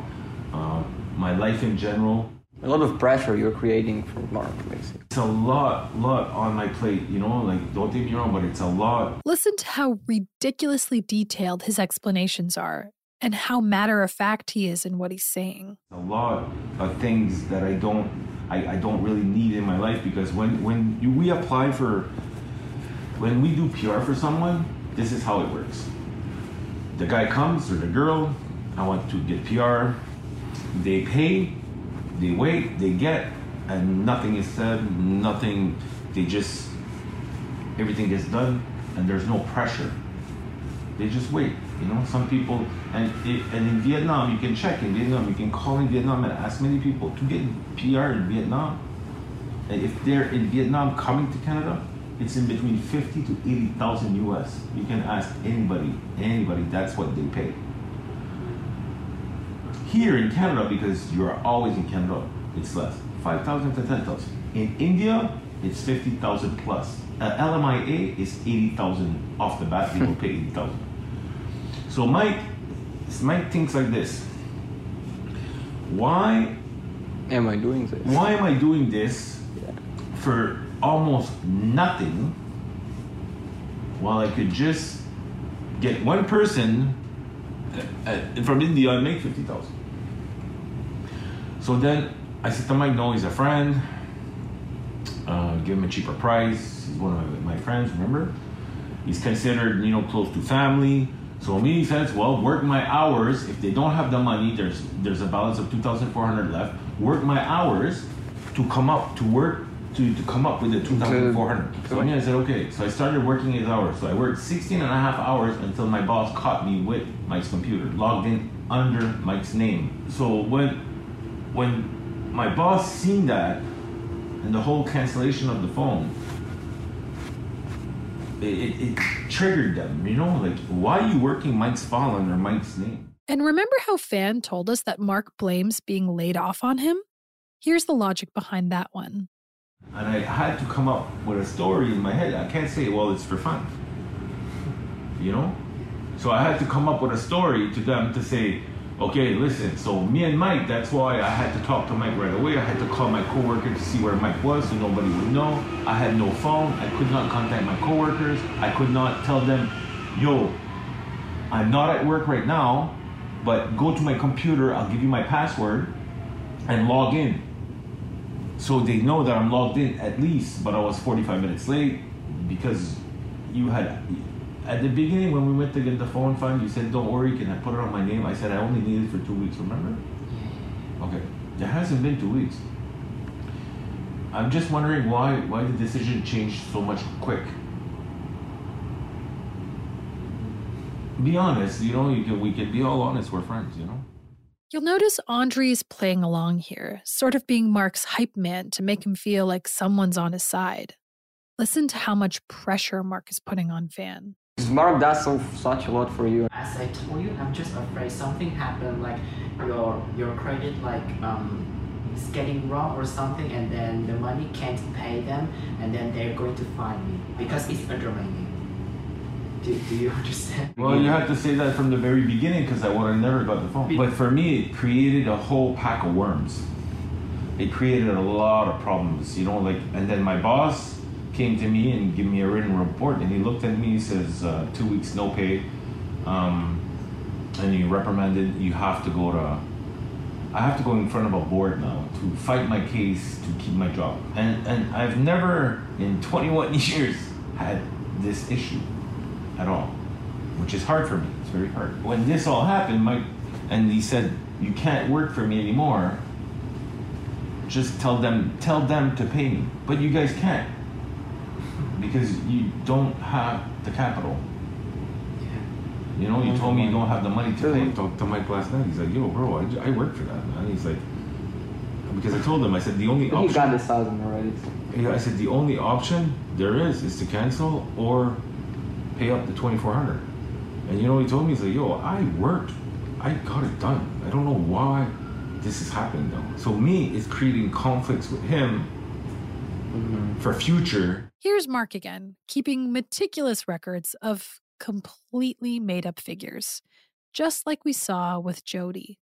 uh, my life in general. A lot of pressure you're creating for Mark, basically. It's a lot, lot on my plate. You know, like don't take me wrong, but it's a lot. Listen to how ridiculously detailed his explanations are and how matter of fact he is in what he's saying. a lot of things that I don't I, I don't really need in my life because when when you, we apply for when we do PR for someone, this is how it works. The guy comes or the girl, I want to get PR. They pay, they wait, they get, and nothing is said, nothing. They just everything gets done, and there's no pressure. They just wait. You know, some people, and it, and in Vietnam, you can check in Vietnam, you can call in Vietnam and ask many people to get PR in Vietnam. And if they're in Vietnam coming to Canada, it's in between fifty to eighty thousand US. You can ask anybody, anybody. That's what they pay. Here in Canada, because you're always in Canada, it's less, five thousand to ten thousand. In India, it's fifty thousand plus. Uh, LMIA is eighty thousand off the bat. Will pay eighty thousand. So Mike, Mike thinks like this. Why am I doing this? Why am I doing this for almost nothing? While I could just get one person uh, uh, from India and make fifty thousand. So then I said to Mike, no, he's a friend. Uh, give him a cheaper price. He's one of my friends. Remember, he's considered you know close to family. So me he says, well, work my hours. If they don't have the money, there's there's a balance of two thousand four hundred left. Work my hours to come up to work to, to come up with the two thousand four hundred. So me I said okay. So I started working his hours. So I worked 16 and a half hours until my boss caught me with Mike's computer, logged in under Mike's name. So when when my boss seen that and the whole cancellation of the phone, it, it, it triggered them. You know, like why are you working Mike's file under Mike's name? And remember how Fan told us that Mark blames being laid off on him? Here's the logic behind that one. And I had to come up with a story in my head. I can't say, well, it's for fun. You know? So I had to come up with a story to them to say, okay, listen, so me and Mike, that's why I had to talk to Mike right away. I had to call my coworker to see where Mike was so nobody would know. I had no phone. I could not contact my coworkers. I could not tell them, yo, I'm not at work right now, but go to my computer, I'll give you my password and log in. So they know that I'm logged in at least, but I was 45 minutes late because you had at the beginning when we went to get the phone fund, you said, "Don't worry, can I put it on my name?" I said, "I only need it for two weeks." Remember? Okay. It hasn't been two weeks. I'm just wondering why why the decision changed so much quick. Be honest, you know. You can we can be all honest. We're friends, you know. You'll notice Andre's playing along here, sort of being Mark's hype man to make him feel like someone's on his side. Listen to how much pressure Mark is putting on Fan. Mark does so such a lot for you. As I told you, I'm just afraid something happened, like your your credit like um is getting wrong or something, and then the money can't pay them, and then they're going to find me because it's undermining. Do, do you understand? Well, you have to say that from the very beginning because I would have never got the phone. But for me, it created a whole pack of worms. It created a lot of problems, you know. Like, and then my boss came to me and gave me a written report, and he looked at me. He says, uh, two weeks no pay, um, and he reprimanded. You have to go to. I have to go in front of a board now to fight my case to keep my job. And and I've never in 21 years had this issue at all, which is hard for me. It's very hard. When this all happened, Mike, and he said, "You can't work for me anymore. Just tell them, tell them to pay me." But you guys can't because you don't have the capital. You know, you told me you don't have the money to pay. I talked to Mike last night. He's like, "Yo, bro, I, I work for that, man." He's like, because I told him, I said the only option. he got this thousand already. Yeah, I said the only option there is is to cancel or pay up the twenty four hundred. And you know, he told me, he's like, "Yo, I worked, I got it done. I don't know why this is happening though." So me, it's creating conflicts with him mm-hmm. for future. Here's Mark again, keeping meticulous records of completely made up figures, just like we saw with Jody.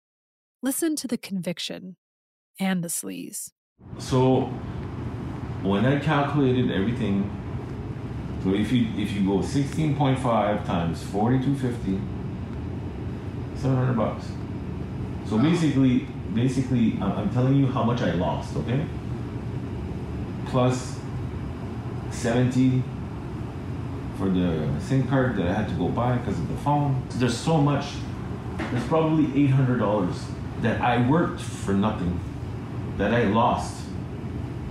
Listen to the conviction and the sleaze. So when I calculated everything, so if you if you go sixteen point five times forty two fifty, seven hundred bucks. So basically, basically, I'm telling you how much I lost. Okay. Plus seventy for the SIM card that I had to go buy because of the phone. There's so much. There's probably eight hundred dollars that I worked for nothing, that I lost.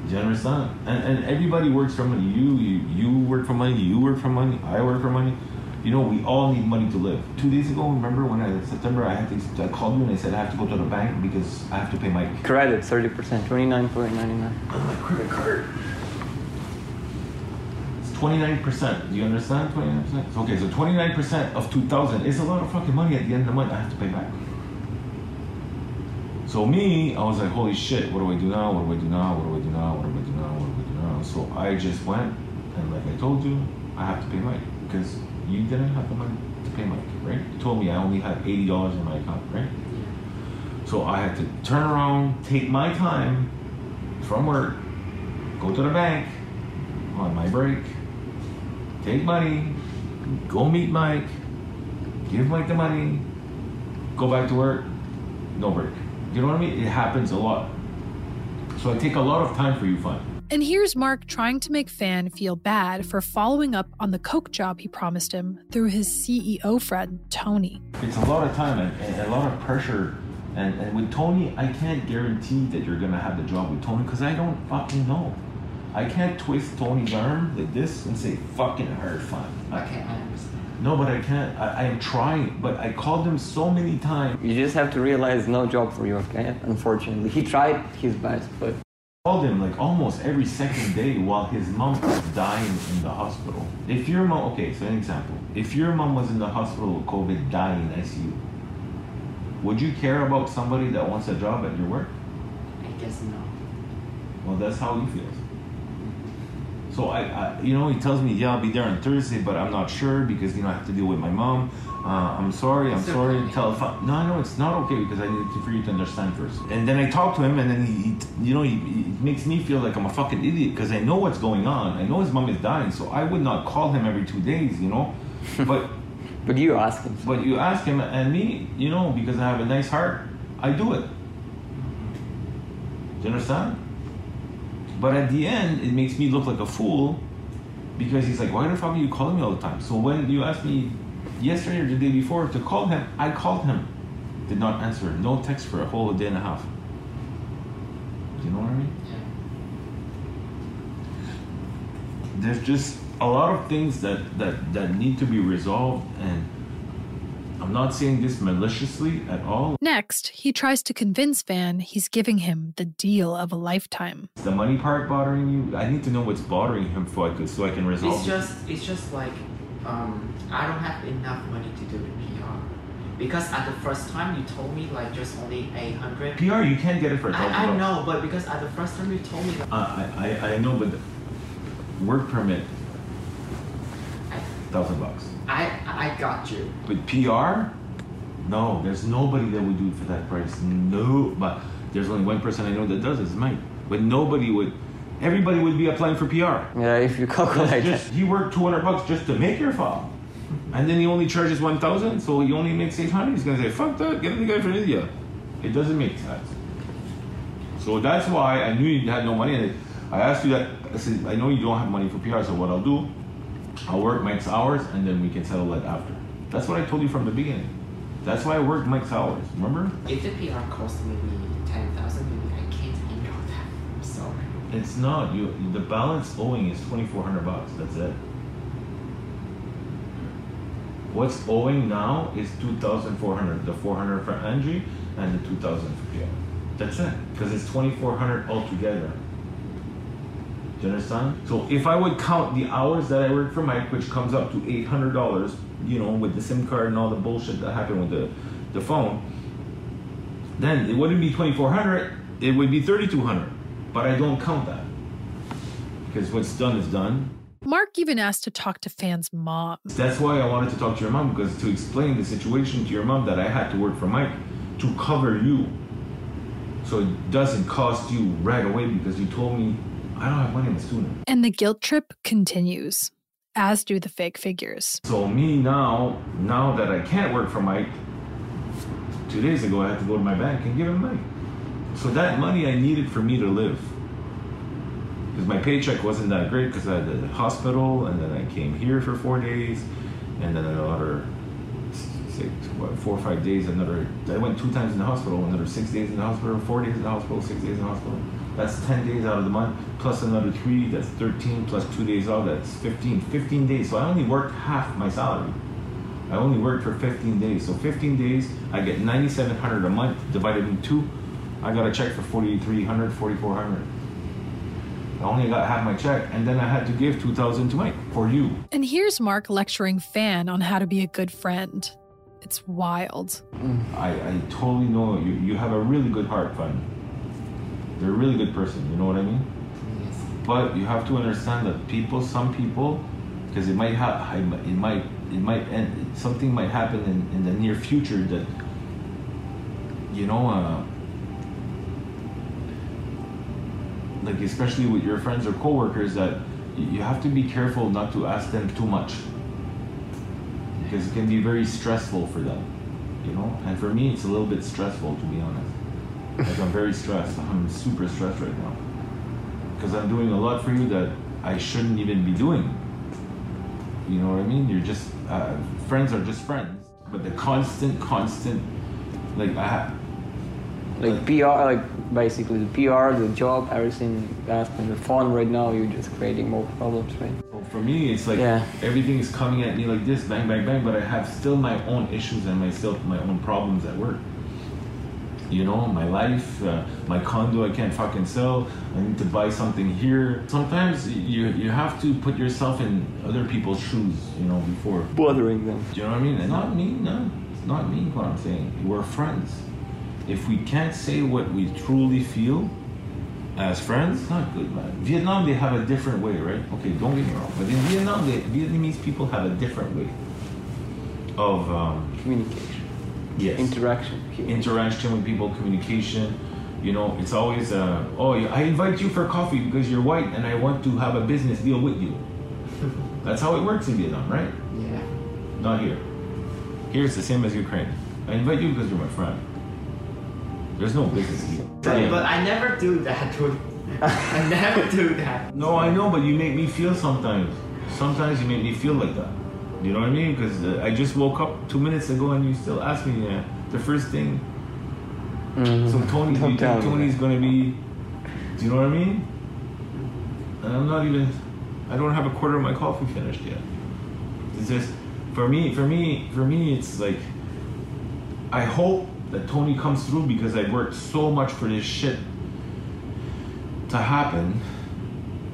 Do you understand? And, and everybody works for money. You, you you work for money. You work for money. I work for money. You know, we all need money to live. Two days ago, remember when I September I had to I called you and I said I have to go to the bank because I have to pay my Credit, 30%, 29.99. on my credit card. It's twenty nine percent. Do you understand? Twenty nine percent. Okay, so twenty nine percent of two thousand is a lot of fucking money. At the end of the month, I have to pay back. So me, I was like, holy shit, what do I do now? What do I do now? What do I do now? What do I do now? What do I do now? So I just went and like I told you, I have to pay Mike because you didn't have the money to pay Mike, right? You told me I only had eighty dollars in my account, right? So I had to turn around, take my time from work, go to the bank on my break, take money, go meet Mike, give Mike the money, go back to work, no break. You know what I mean? It happens a lot. So I take a lot of time for you, Fan. And here's Mark trying to make Fan feel bad for following up on the Coke job he promised him through his CEO friend, Tony. It's a lot of time and, and a lot of pressure. And, and with Tony, I can't guarantee that you're gonna have the job with Tony because I don't fucking know. I can't twist Tony's arm like this and say fucking hard fun. Okay, I understand. No, but I can't. I, I am trying, but I called him so many times. You just have to realize no job for you, okay? Unfortunately, he tried his best, but called him like almost every second day while his mom was dying in the hospital. If your mom, okay, so an example, if your mom was in the hospital with COVID, dying in ICU, would you care about somebody that wants a job at your work? I guess not. Well, that's how he feels. So I, I, you know, he tells me, yeah, I'll be there on Thursday, but I'm not sure because you know I have to deal with my mom. Uh, I'm sorry, I'm sorry. Tell no, no, it's not okay because I need to, for you to understand first. And then I talk to him, and then he, he you know, he, he makes me feel like I'm a fucking idiot because I know what's going on. I know his mom is dying, so I would not call him every two days, you know. But but you ask him. But you ask him, and me, you know, because I have a nice heart, I do it. Do you understand? But at the end, it makes me look like a fool because he's like, why the fuck are you calling me all the time? So when you asked me yesterday or the day before to call him, I called him. Did not answer. No text for a whole day and a half. Do you know what I mean? Yeah. There's just a lot of things that, that, that need to be resolved and I'm not saying this maliciously at all. Next, he tries to convince Fan he's giving him the deal of a lifetime. Is the money part bothering you? I need to know what's bothering him so I, could, so I can resolve It's it. just it's just like um, I don't have enough money to do the PR. Because at the first time you told me like just only eight hundred. PR, you can't get it for a thousand I, I know, but because at the first time you told me like, Uh, I, I, I know, but the work permit, thousand bucks. I I got you. But PR, no, there's nobody that would do it for that price. No, but there's only one person I know that does it, it's Mike. But nobody would. Everybody would be applying for PR. Yeah, if you calculate just, He worked 200 bucks just to make your file. And then he only charges 1,000, so he only makes 800. He's gonna say, fuck that, get the guy from India. It doesn't make sense. So that's why I knew you had no money. And I asked you that, I said, I know you don't have money for PR, so what I'll do, I'll work Mike's hours and then we can settle that after. That's what I told you from the beginning. That's why I worked Mike's hours, remember? if the PR costs maybe ten thousand, maybe I can't handle that. I'm sorry. It's not. You the balance owing is twenty four hundred bucks. That's it. What's owing now is two thousand four hundred. The four hundred for Angie and the two thousand for PR. That's it. Because it's twenty four hundred altogether. Do you understand? So if I would count the hours that I work for Mike, which comes up to eight hundred dollars, you know, with the SIM card and all the bullshit that happened with the, the phone, then it wouldn't be twenty four hundred. It would be thirty two hundred. But I don't count that because what's done is done. Mark even asked to talk to Fan's mom. That's why I wanted to talk to your mom because to explain the situation to your mom that I had to work for Mike to cover you, so it doesn't cost you right away because you told me I don't have money in student. And the guilt trip continues, as do the fake figures. So me now, now that I can't work for Mike, two days ago I had to go to my bank and give him money. So that money I needed for me to live. Because my paycheck wasn't that great because I had the hospital and then I came here for four days and then another what, four or five days, another, I went two times in the hospital, another six days in the hospital, four days in the hospital, six days in the hospital. That's 10 days out of the month, plus another three, that's 13, plus two days off, that's 15. 15 days. So I only worked half my salary. I only worked for 15 days. So 15 days, I get 9,700 a month divided in two. I got a check for 4,300, 4,400. I only got half my check, and then I had to give 2,000 to Mike for you. And here's Mark lecturing Fan on how to be a good friend. It's wild. I, I totally know you. You have a really good heart, Fan. You're a really good person. You know what I mean? But you have to understand that people, some people, because it might have, it might, it might end. Something might happen in, in the near future that, you know, uh, like especially with your friends or coworkers, that you have to be careful not to ask them too much because it can be very stressful for them, you know. And for me, it's a little bit stressful to be honest. Like I'm very stressed. I'm super stressed right now because I'm doing a lot for you that I shouldn't even be doing. You know what I mean? You're just uh, friends are just friends, but the constant, constant, like I, ha- Like PR, like basically the PR, the job, everything that's the phone right now. You're just creating more problems, right? So for me, it's like Yeah. everything is coming at me like this, bang, bang, bang. But I have still my own issues and myself, my own problems at work. You know, my life, uh, my condo I can't fucking sell. I need to buy something here. Sometimes you you have to put yourself in other people's shoes. You know, before bothering them. Do you know what I mean? And not me, no, it's not me. What I'm saying, we're friends. If we can't say what we truly feel as friends, not good, man. Vietnam, they have a different way, right? Okay, don't get me wrong, but in Vietnam, the Vietnamese people have a different way of um, communication. Yes, interaction, interaction with people, communication. You know, it's always, uh, oh, I invite you for coffee because you're white and I want to have a business deal with you. That's how it works in Vietnam, right? Yeah. Not here. Here it's the same as Ukraine. I invite you because you're my friend. There's no business here. But, but I never do that, dude. I never do that. No, I know, but you make me feel sometimes. Sometimes you make me feel like that. You know what I mean? Because uh, I just woke up two minutes ago and you still ask me uh, the first thing. So Tony, do you think me Tony's gonna be? Do you know what I mean? And I'm not even. I don't have a quarter of my coffee finished yet. It's just for me. For me. For me, it's like. I hope that Tony comes through because I worked so much for this shit to happen,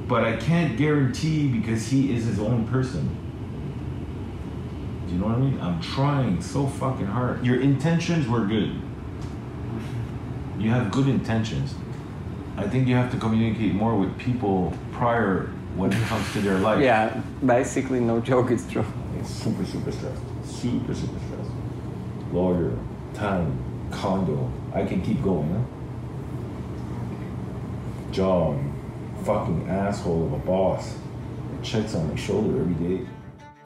but I can't guarantee because he is his own person. Do you know what I mean? I'm trying so fucking hard. Your intentions were good. You have good intentions. I think you have to communicate more with people prior when it comes to their life. Yeah, basically, no joke, it's true. It's super, super stressed. Super, super stressed. Lawyer, time, condo. I can keep going, huh? Job, fucking asshole of a boss. Checks on my shoulder every day.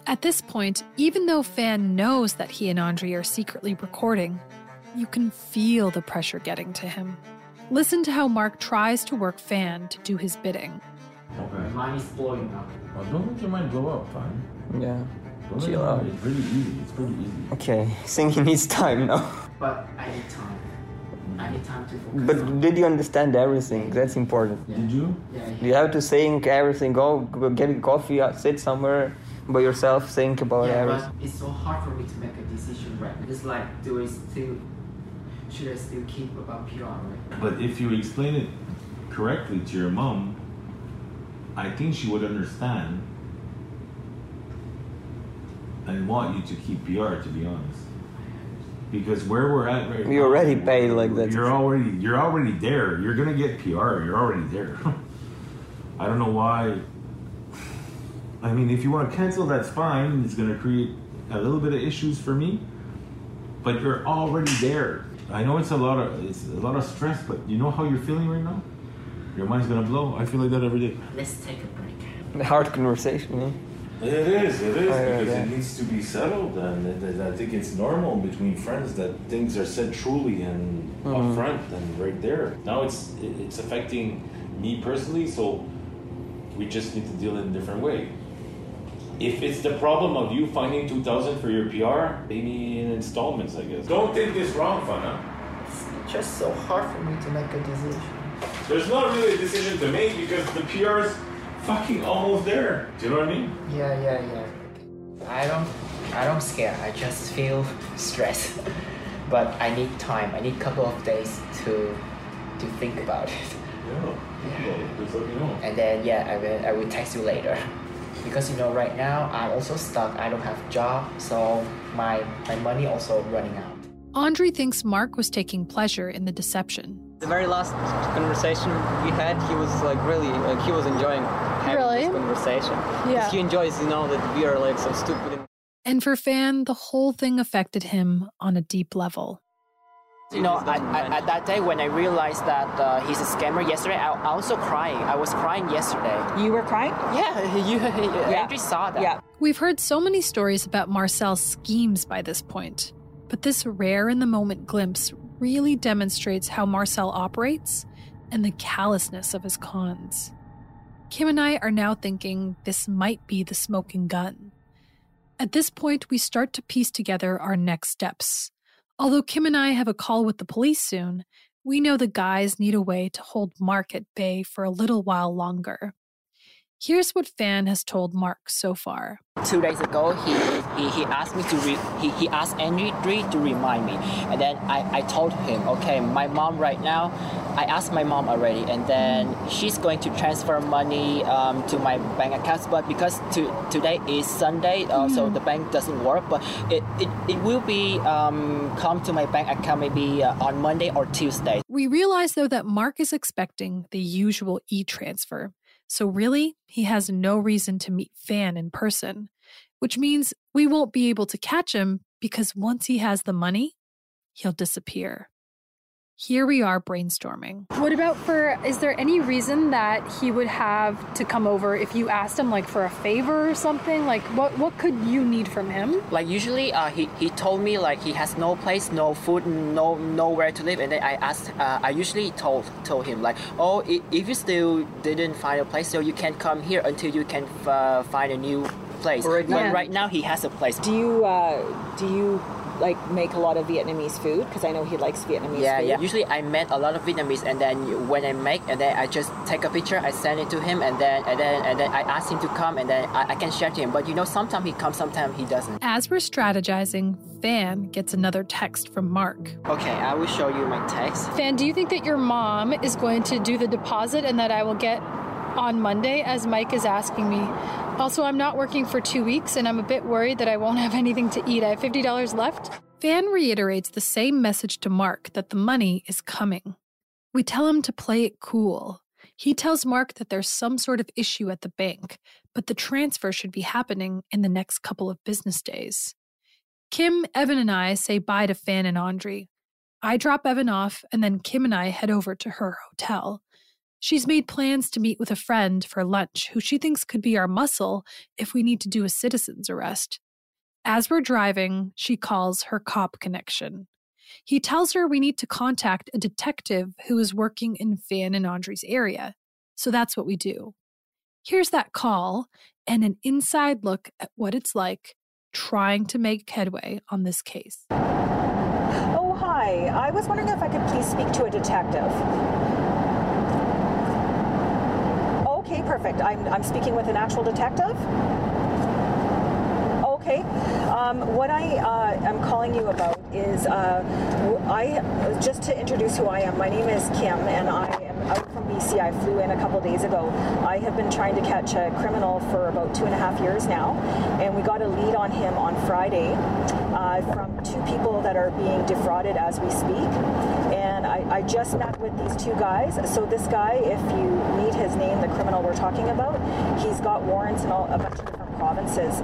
At this point, even though Fan knows that he and Andre are secretly recording, you can feel the pressure getting to him. Listen to how Mark tries to work Fan to do his bidding. My mind is blowing up. Oh, don't let your mind blow up, fine. Yeah. Don't Chill out. It's pretty easy. It's pretty easy. Okay, singing needs time now. But I need time. I need time to focus. But did you understand everything? That's important. Did you? Yeah, You have to think everything. Go, go get a coffee, uh, sit somewhere by yourself, think about yeah, everything. but it's so hard for me to make a decision right. It's like, do I still, should I still keep about PR, right? But if you explain it correctly to your mom, I think she would understand and want you to keep PR. To be honest, because where we're at right We now, already paid like that. You're already you're already there. You're gonna get PR. You're already there. I don't know why. I mean, if you want to cancel, that's fine. It's gonna create a little bit of issues for me, but you're already there. I know it's a lot of it's a lot of stress, but you know how you're feeling right now. Your mind's gonna blow. I feel like that every day. Let's take a break. The Hard conversation, yeah. It is, it is, I because that. it needs to be settled, and it- it- I think it's normal between friends that things are said truly and Mhm. upfront and right there. Now it's it- it's affecting me personally, so we just need to deal in a different way. If it's the problem of you finding two thousand for your PR, maybe in installments, I guess. Don't take this wrong, Fana. It's just so hard for me to make a decision. There's not really a decision to make because the PR's fucking almost there. Do you know what I mean? Yeah, yeah, yeah. I don't, I don't scare. I just feel stressed. But I need time. I need a couple of days to, to think about it. Yeah. And then yeah, I will, I will text you later. Because you know, right now I'm also stuck. I don't have job, so my my money also running out. Andre thinks Mark was taking pleasure in the deception. The very last conversation we had, he was like really, like he was enjoying having Really? this conversation. Yeah. He enjoys, you know, that we are like so stupid. And for Fan, the whole thing affected him on a deep level. You know, I, I, at that day when I realized that uh, he's a scammer yesterday, I, I also crying. I was crying yesterday. You were crying? Yeah, you, Yeah. Andrew saw that. Yeah. We've heard so many stories about Marcel's schemes by this point, but this rare in the moment glimpse really demonstrates how Marcel operates and the callousness of his cons. Kim and I are now thinking this might be the smoking gun. At this point, we start to piece together our next steps. Although Kim and I have a call with the police soon, We know the guys need a way to hold Mark at bay for a little while longer. Here's what Fan has told Mark so far. Two days ago, he, he, he asked me to re, he, he asked Andrew to remind me, and then I, I told him, okay, my mom right now, I asked my mom already, and then she's going to transfer money um, to my bank account. but because to, today is Sunday, uh, mm. so the bank doesn't work, but it, it, it will be um, come to my bank account maybe uh, on Monday or Tuesday. We realize though that Mark is expecting the usual e-transfer. So, really, he has no reason to meet Fan in person, which means we won't be able to catch him because once he has the money, he'll disappear. Here we are brainstorming. What about for, is there any reason that he would have to come over if you asked him like for a favor or something? Like what, what could you need from him? Like usually uh, he, he told me like he has no place, no food, no nowhere to live. And then I asked, uh, I usually told, told him like, oh, if you still didn't find a place, so you can't come here until you can uh, find a new place. Right but now. right now he has a place. Do you, uh, do you like make a lot of Vietnamese food because I know he likes Vietnamese yeah, food. Yeah, Usually I make a lot of Vietnamese and then when I make and then I just take a picture, I send it to him and then and then and then I ask him to come and then I, I can share to him. But you know, sometimes he comes, sometimes he doesn't. As we're strategizing, Fan gets another text from Mark. Okay, I will show you my text. Fan, do you think that your mom is going to do the deposit and that I will get on Monday as Mike is asking me? Also, I'm not working for two weeks and I'm a bit worried that I won't have anything to eat. I have $50 left. Fan reiterates the same message to Mark that the money is coming. We tell him to play it cool. He tells Mark that there's some sort of issue at the bank, but the transfer should be happening in the next couple of business days. Kim, Evan, and I say bye to Fan and Andre. I drop Evan off, and then Kim and I head over to her hotel. She's made plans to meet with a friend for lunch who she thinks could be our muscle if we need to do a citizen's arrest. As we're driving, she calls her cop connection. He tells her we need to contact a detective who is working in Fan and Andre's area. So that's what we do. Here's that call and an inside look at what it's like trying to make headway on this case. Oh, hi. I was wondering if I could please speak to a detective. Okay, perfect. I'm, I'm speaking with an actual detective? Okay. Um, what I uh, am calling you about is uh, I just to introduce who I am. My name is Kim, and I am out from BC. I flew in a couple days ago. I have been trying to catch a criminal for about two and a half years now, and we got a lead on him on Friday uh, from two people that are being defrauded as we speak. I, I just met with these two guys. So this guy, if you need his name, the criminal we're talking about, he's got warrants and all a bunch of different provinces.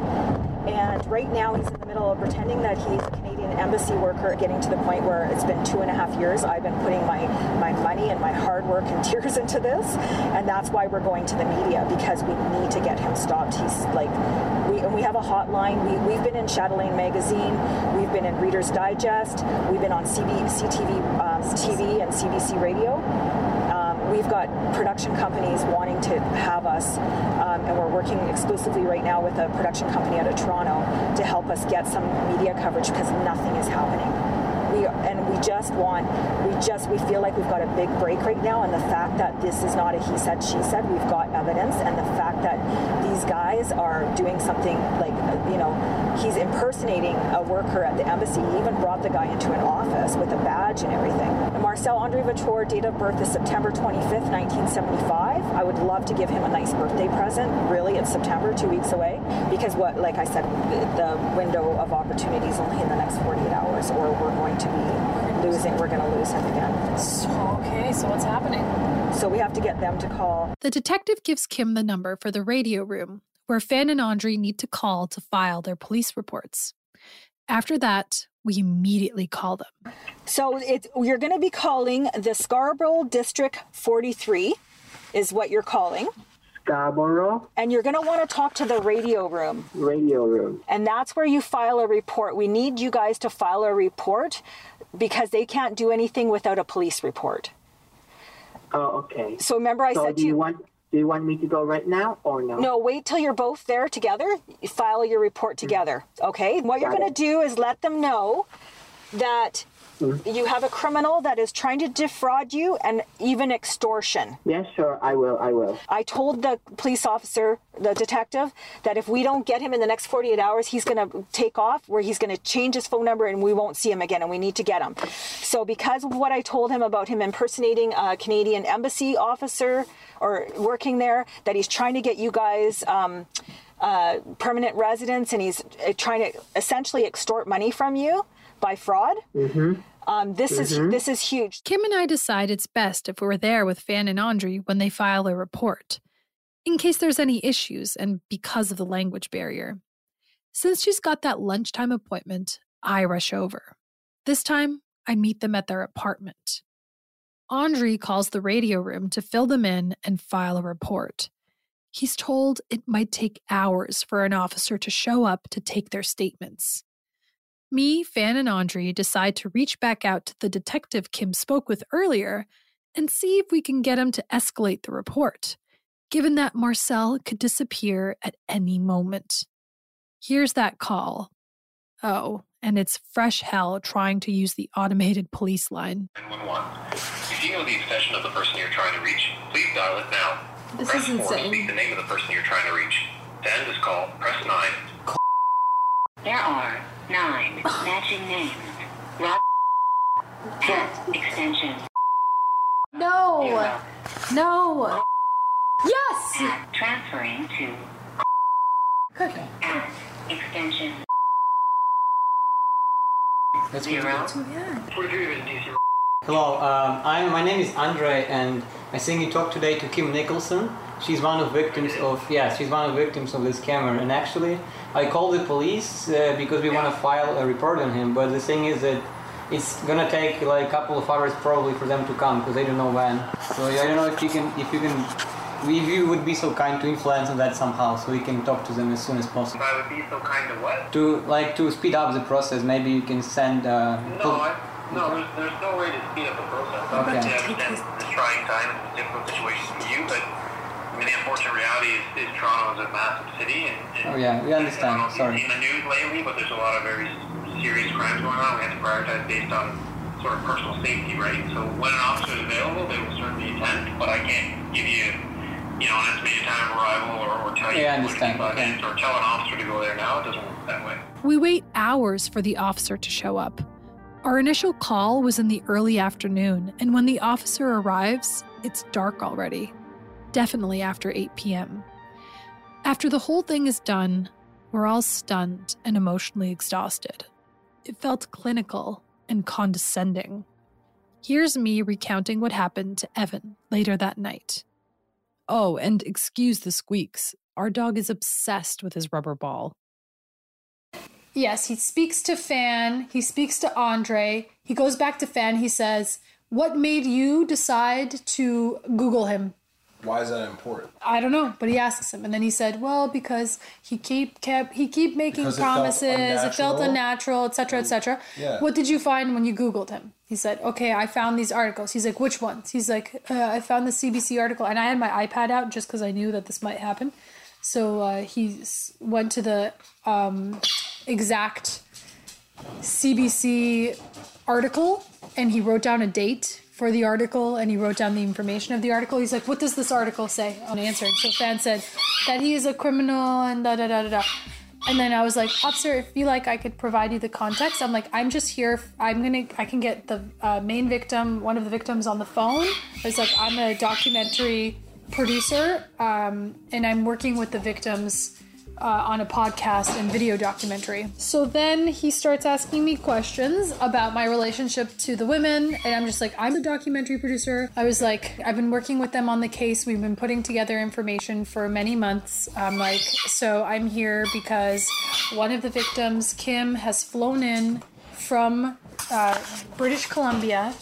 And right now he's in the middle of pretending that he's a Canadian embassy worker, getting to the point where it's been two and a half years. I've been putting my, my money and my hard work and tears into this. And that's why we're going to the media because we need to get him stopped. He's like, we, and we have a hotline. We, we've been in Chatelaine Magazine. We've been in Reader's Digest. We've been on CB, CTV um, TV and CBC Radio we've got production companies wanting to have us, um, and we're working exclusively right now with a production company out of Toronto to help us get some media coverage because nothing is happening. We and we just want, we just we feel like we've got a big break right now, and the fact that this is not a he said she said, we've got evidence, and the fact that these guys are doing something like you know he's impersonating a worker at the embassy. He even brought the guy into an office with a badge and everything. Marcel Andre Vautour, date of birth is September 25th, 1975. I would love to give him a nice birthday present. Really, it's September, two weeks away. Because what, like I said, the window of opportunity is only in the next 48 hours, or we're going to be losing. We're going to lose him again. So, okay, so what's happening? So we have to get them to call. The detective gives Kim the number for the radio room where Fan and Andre need to call to file their police reports. After that, we immediately call them. So it, you're going to be calling the Scarborough District 43, is what you're calling. Scarborough. And you're going to want to talk to the radio room. Radio room. And that's where you file a report. We need you guys to file a report because they can't do anything without a police report. Oh, okay. So remember I so said do to you want do you want me to go right now or no? No, wait till you're both there together. You file your report mm. together. Okay. What you're going to do is let them know that You have a criminal that is trying to defraud you and even extortion. Yes, sure. I will. I will. I told the police officer, the detective, that if we don't get him in the next 48 hours, he's going to take off, where he's going to change his phone number and we won't see him again, and we need to get him. So, because of what I told him about him impersonating a Canadian embassy officer or working there, that he's trying to get you guys. Um, uh, permanent residence, and he's uh, trying to essentially extort money from you by fraud. Mm-hmm. Um, this is Mhm. this is huge. Kim and I decide it's best if we're there with Fan and Andre when they file a report, in case there's any issues and because of the language barrier. Since she's got that lunchtime appointment, I rush over. This time, I meet them at their apartment. Andre calls the radio room to fill them in and file a report. He's told it might take hours for an officer to show up to take their statements. Me, Fan, and Andre decide to reach back out to the detective Kim spoke with earlier and see if we can get him to escalate the report, given that Marcel could disappear at any moment. Here's that call. Oh, and it's fresh hell trying to use the automated police line. 911. If you know the extension of the person you're trying to reach, please dial it now. This press is 4 insane. speak the name of the person you're trying to reach. To end this call, press 9. There are nine matching names. Rob at extension. No! No! Yes! At transferring to Okay. at extension That's zero. Hello, um, I, my name is Andre, and I think you talk today to Kim Nicholson. She's one of victims of yeah, she's one of victims of this scammer. And actually, I called the police uh, because we want to file a report on him. But the thing is that it's gonna take like a couple of hours probably for them to come because they don't know when. So I don't know if you can if you can. If you would be so kind to influence on that somehow, so we can talk to them as soon as possible. I would be so kind to what? To like to speed up the process, maybe you can send. Uh, No, no, there's, there's no way to speed up the process. Okay. Obviously, I understand the trying time and the difficult situation for you, but I mean, the unfortunate reality is, is Toronto is a massive city, and, and Oh yeah, we I don't understand. know Sorry. seen the news lately, but there's a lot of very serious crimes going on. We have to prioritize based on sort of personal safety, right? So when an officer is available, they will certainly attend, but I can't give you, you know, an estimated time of arrival or, or tell you Yeah, I understand. Okay. minutes or tell an officer to go there now. It doesn't work that way. We wait hours for the officer to show up. Our initial call was in the early afternoon, and when the officer arrives, it's dark already. Definitely after 8 p.m. After the whole thing is done, we're all stunned and emotionally exhausted. It felt clinical and condescending. Here's me recounting what happened to Evan later that night. Oh, and excuse the squeaks. Our dog is obsessed with his rubber ball. Yes, he speaks to Fan. He speaks to Andre. He goes back to Fan. He says, What made you decide to Google him? Why is that important? I don't know, but he asks him, and then he said, "Well, because he keep kept he keep making Because promises. It felt unnatural. etc., etc." Yeah. What did you find when you Googled him? He said, "Okay, I found these articles." He's like, "Which ones?" He's like, uh, "I found the CBC article," and I had my iPad out just because I knew that this might happen. So uh, he went to the um, exact CBC article and he wrote down a date for the article and he wrote down the information of the article. He's like, What does this article say? I. So Fan said that he is a criminal and da da da da da. And then I was like, Officer, if you like, I could provide you the context. I'm like, I'm just here. I'm gonna, I can get the uh, main victim, one of the victims on the phone. It's like, I'm a documentary producer um, and I'm working with the victims uh, on a podcast and video documentary. So then he starts asking me questions about my relationship to the women, and I'm just like, I'm a documentary producer. I was like, I've been working with them on the case. We've been putting together information for many months. I'm like, so I'm here because one of the victims, Kim, has flown in from uh, British Columbia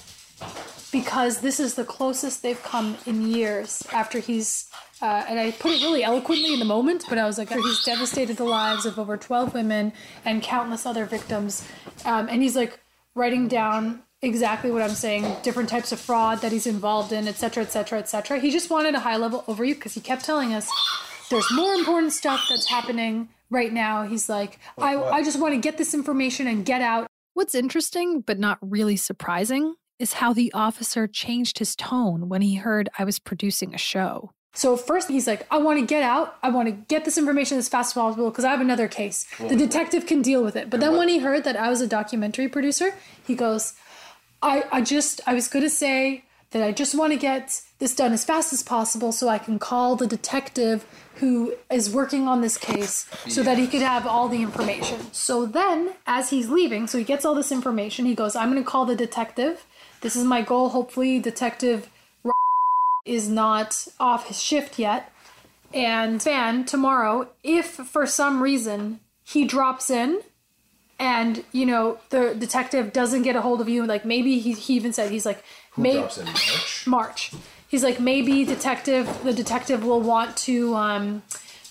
because this is the closest they've come in years after he's uh, and I put it really eloquently in the moment, but I was like, he's devastated the lives of over 12 women and countless other victims. Um, and he's like writing down exactly what I'm saying, different types of fraud that he's involved in, et cetera, et cetera, et cetera. He just wanted a high level overview because he kept telling us there's more important stuff that's happening right now. He's like, I, I just want to get this information and get out. What's interesting, but not really surprising, is how the officer changed his tone when he heard I was producing a show. So first he's like, I want to get out. I want to get this information as fast as possible because I have another case. The detective can deal with it. But then when he heard that I was a documentary producer, he goes, I, I just, I was going to say that I just want to get this done as fast as possible so I can call the detective who is working on this case so that he could have all the information. So then, as he's leaving, so he gets all this information, he goes, I'm going to call the detective. This is my goal. Hopefully, Detective is not off his shift yet. And Fan, tomorrow, if for some reason he drops in and, you know, the detective doesn't get a hold of you, like maybe he, he even said, he's like, Who drops in March? March. He's like, maybe detective, the detective will want to um,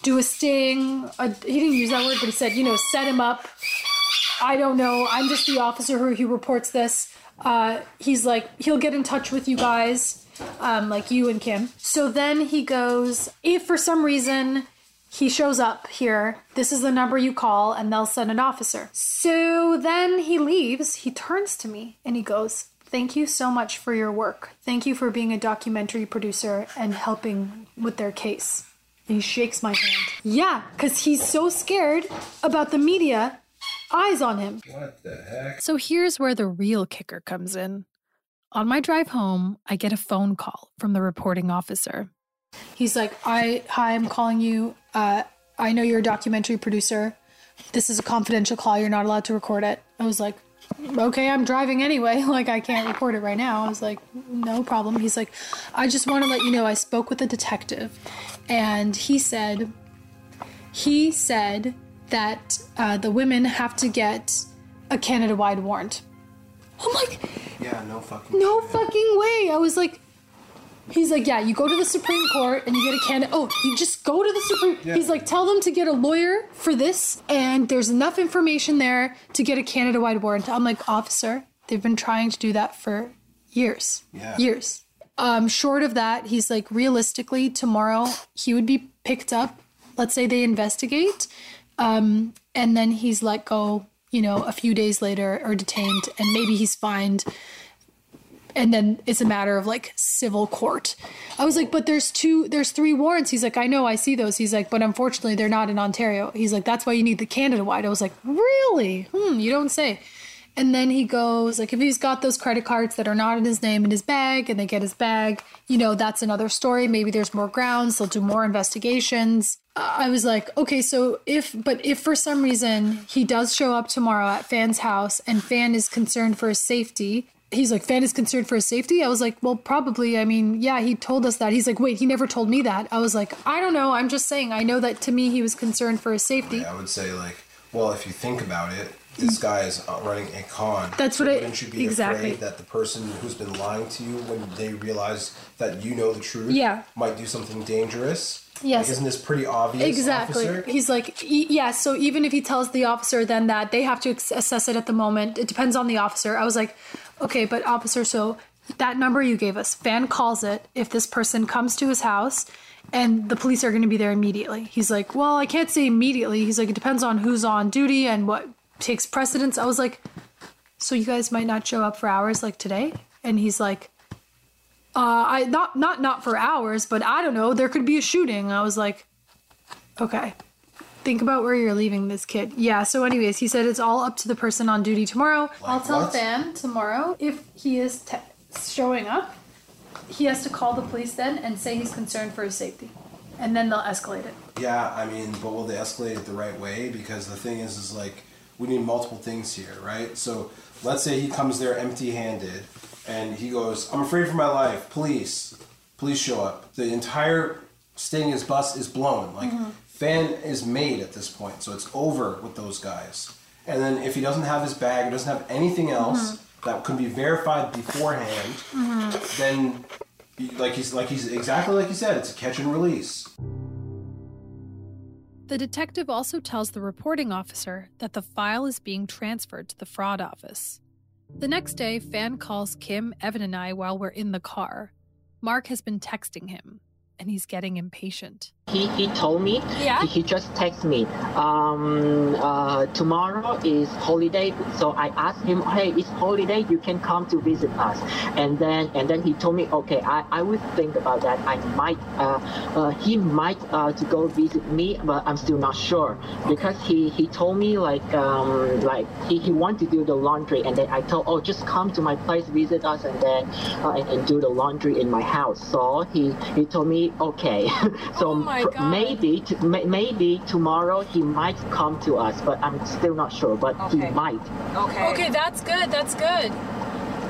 do a sting. A, he didn't use that word, but he said, you know, set him up. I don't know. I'm just the officer who, who reports this. Uh, he's like, he'll get in touch with you guys, um, like you and Kim. So then he goes, if for some reason he shows up here, this is the number you call, and they'll send an officer. So then he leaves. He turns to me and he goes, Thank you so much for your work. Thank you for being a documentary producer and helping with their case. And he shakes my hand. Yeah, because he's so scared about the media eyes on him. What the heck? So here's where the real kicker comes in. On my drive home, I get a phone call from the reporting officer. He's like, I hi, I'm calling you. Uh, I know you're a documentary producer. This is a confidential call. You're not allowed to record it. I was like, okay, I'm driving anyway. Like, I can't record it right now. I was like, no problem. He's like, I just want to let you know I spoke with a detective, and he said, he said that uh, the women have to get a Canada-wide warrant. I'm like, Yeah, no fucking. no fucking way. I was like, he's like, yeah, you go to the Supreme Court and you get a Canada. Oh, you just go to the Supreme. Yeah. He's like, tell them to get a lawyer for this, and there's enough information there to get a Canada wide warrant. I'm like, officer, they've been trying to do that for years. Yeah. Years. Um, short of that, he's like, realistically, tomorrow he would be picked up. Let's say they investigate, um, and then he's let go. You know, a few days later, or detained, and maybe he's fined and then it's a matter of like civil court. I was like, but there's two, there's three warrants. He's like, I know, I see those. He's like, but unfortunately, they're not in Ontario. He's like, that's why you need the Canada wide. I was like, really? Hmm, you don't say. And then he goes, like, if he's got those credit cards that are not in his name in his bag and they get his bag, you know, that's another story. Maybe there's more grounds. They'll do more investigations. I was like, okay, so if, but if for some reason he does show up tomorrow at Fan's house and Fan is concerned for his safety, he's like, Fan is concerned for his safety? I was like, well, probably. I mean, yeah, he told us that. He's like, wait, he never told me that. I was like, I don't know. I'm just saying. I know that to me, he was concerned for his safety. I would say like, well, if you think about it, this guy is uh, running a con. That's so what I- Wouldn't you be exactly. afraid that the person who's been lying to you, when they realize that you know the truth, Yeah. might do something dangerous? Yes. Like, isn't this pretty obvious? Exactly. officer? He's like, e- yeah. So even if he tells the officer then that they have to ex- assess it at the moment, it depends on the officer. I was like, okay, but officer, so that number you gave us, Fan calls it if this person comes to his house and the police are going to be there immediately. He's like, well, I can't say immediately. He's like, it depends on who's on duty and what takes precedence. I was like, so you guys might not show up for hours like today? And he's like, uh, I not not not for hours, but I don't know. There could be a shooting. I was like, okay. Think about where you're leaving this kid. Yeah. So, anyways, he said it's all up to the person on duty tomorrow. I'll tell what? Fan tomorrow if he is te- showing up. He has to call the police then and say he's concerned for his safety, and then they'll escalate it. Yeah, I mean, but will they escalate it the right way? Because the thing is, is like we need multiple things here, right? So let's say he comes there empty-handed, and he goes, "I'm afraid for my life. Police, police show up. The entire sting his bus is blown. Like mm-hmm. fan is made at this point, so it's over with those guys. And then if he doesn't have his bag, or doesn't have anything else mm-hmm. that could be verified beforehand, mm-hmm. then like he's like he's exactly like you said, it's a catch and release. The detective also tells the reporting officer that the file is being transferred to the fraud office. The next day, Fan calls Kim, Evan, and I while we're in the car. Mark has been texting him, and he's getting impatient. He, he told me. Yeah? he, he just texted me um uh tomorrow is holiday so I asked him hey it's holiday you can come to visit us. And then and then he told me okay I, I would think about that. I might uh, uh he might uh to go visit me but I'm still not sure. Because he he told me like um like he, he want to do the laundry and then I told oh just come to my place visit us and then uh, and, and do the laundry in my house. So he he told me okay. So my God. maybe t- maybe tomorrow he might come to us but i'm still not sure but he might Okay. Okay, that's good. That's good.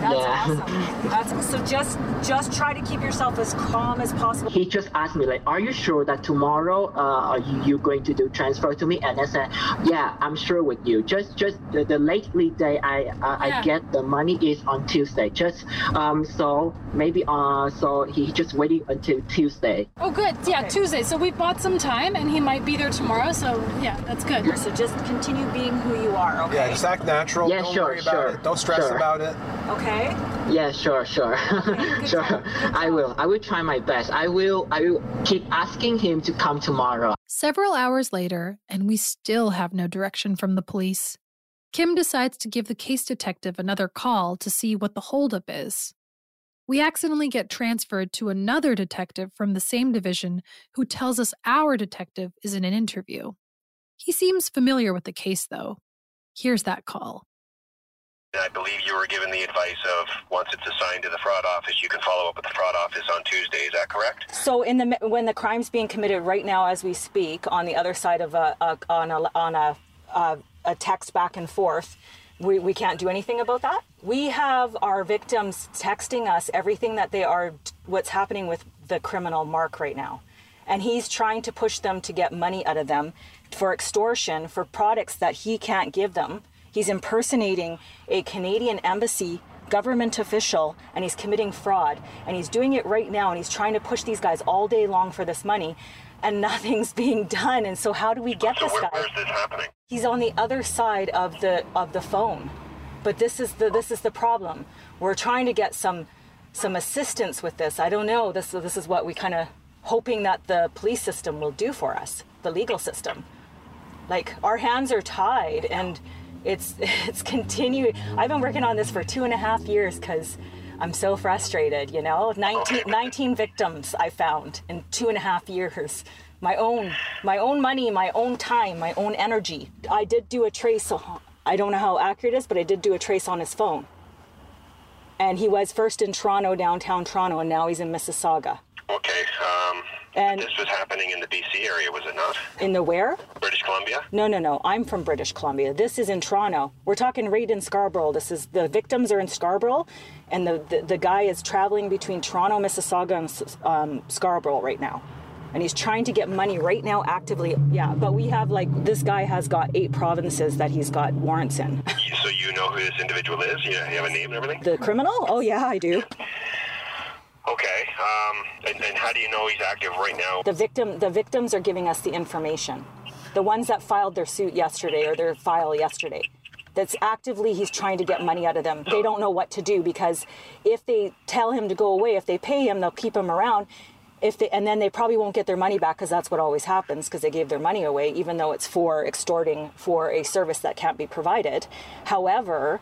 That's Yeah. awesome. That's so just just try to keep yourself as calm as possible. he just asked me like are you sure that tomorrow uh, are you, you going to do transfer to me and i said yeah i'm sure with you just just the, the lately day i uh, Yeah. i get the money is on tuesday just um so maybe uh so he just waiting until tuesday Oh, good. Yeah, Tuesday. So we bought some time, and he might be there tomorrow. So yeah, that's good. So just continue being who you are. Okay. Yeah, just act natural. Yeah, Don't sure, worry about sure, it. Don't stress sure. about it. Okay. Yeah, sure, sure, sure. I will. I will try my best. I will. I will keep asking him to come tomorrow. Several hours later, and we still have no direction from the police. Kim decides to give the case detective another call to see what the holdup is. We accidentally get transferred to another detective from the same division who tells us our detective is in an interview. He seems familiar with the case, though. Here's that call. I believe you were given the advice of once it's assigned to the fraud office, you can follow up with the fraud office on Tuesday. Is that correct? So in the when the crime's being committed right now as we speak on the other side of a, a on a on a, a a text back and forth, we, we can't do anything about that. We have our victims texting us everything that they are what's happening with the criminal Mark right now. And he's trying to push them to get money out of them for extortion for products that he can't give them. He's impersonating a Canadian embassy government official and he's committing fraud. And he's doing it right now and he's trying to push these guys all day long for this money and nothing's being done. And so how do we get So this where, guy? this happening? he's on the other side of the of the phone. But this is the this is the problem. We're trying to get some some assistance with this. I don't know. This this is what we kind of hoping that the police system will do for us the legal system. Like our hands are tied and it's it's continued i've been working on this for two and a half years because i'm so frustrated you know? 19, 19 victims i found in two and a half years. My own my own money my own time my own energy. I did do a trace i don't know how accurate it is but i did do a trace on his phone. And he was first in toronto downtown toronto and now he's in mississauga Okay. Um, And- this was happening in the BC area, was it not? in the where British Columbia? No, no, no. I'm from British Columbia. This is in Toronto. We're talking right in Scarborough. This is the victims are in Scarborough, and the the, the guy is traveling between Toronto, Mississauga, and um, Scarborough right now, and he's trying to get money right now actively. Yeah, but we have like this guy has got eight provinces that he's got warrants in. So you know who this individual is? You, you have a name and everything? The criminal? Oh yeah, I do. Okay. Um, and, and how do you know he's active right now? The victim, the victims are giving us the information. The ones that filed their suit yesterday or their file yesterday. That's actively he's trying to get money out of them. They don't know what to do because if they tell him to go away, if they pay him, they'll keep him around. If they and then they probably won't get their money back because that's what always happens because they gave their money away, even though it's for extorting for a service that can't be provided. However,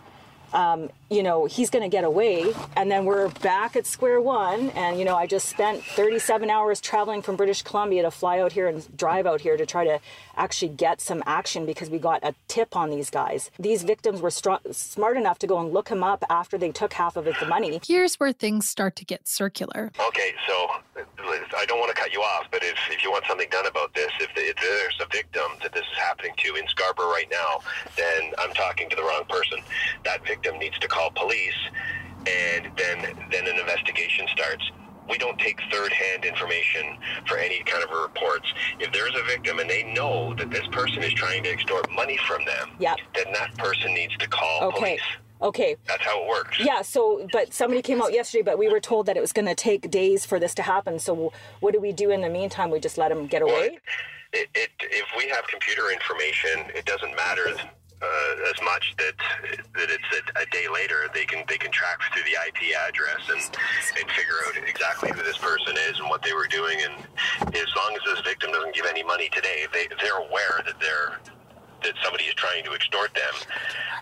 um, you know, he's going to get away. And then we're back at square one. And, you know, I just spent 37 hours traveling from British Columbia to fly out here and drive out here to try to actually get some action because we got a tip on these guys. These victims were str- smart enough to go and look him up after they took half of his money. Here's where things start to get circular. Okay, so I don't want to cut you off, but if, if you want something done about this, if, if there's a victim that this is happening to in Scarborough right now, then I'm talking to the wrong person. That victim needs to call police, and then then an investigation starts. We don't take third-hand information for any kind of reports. If there's a victim and they know that this person is trying to extort money from them, Yep. then that person needs to call Okay. police. Okay. That's how it works. Yeah, so, but somebody came out yesterday, but we were told that it was going to take days for this to happen. So, what do we do in the meantime? We just let them get away? it, it if we have computer information, it doesn't matter uh, as much that that it's a, a day later. They can they can track through the IP address and and figure out exactly who this person is and what they were doing and as long as this victim doesn't give any money today, they they're aware that they're that somebody is trying to extort them.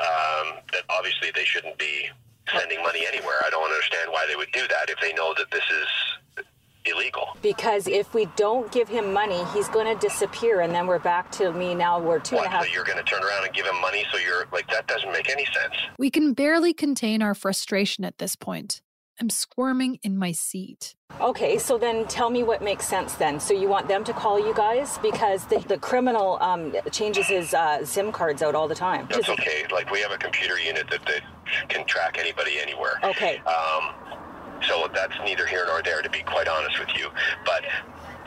Um, that obviously they shouldn't be sending money anywhere. I don't understand why they would do that if they know that this is illegal. Because if we don't give him money, he's going to disappear, and then we're back to me now. We're two and a half. So you're going to turn around and give him money? So you're like that doesn't make any sense. We can barely contain our frustration at this point. I'm squirming in my seat. Okay, so then tell me what makes sense then. So you want them to call you guys because the, the criminal um, changes his uh, SIM cards out all the time. That's okay. Like we have a computer unit that, that can track anybody anywhere. Okay. Um, so that's neither here nor there, to be quite honest with you. But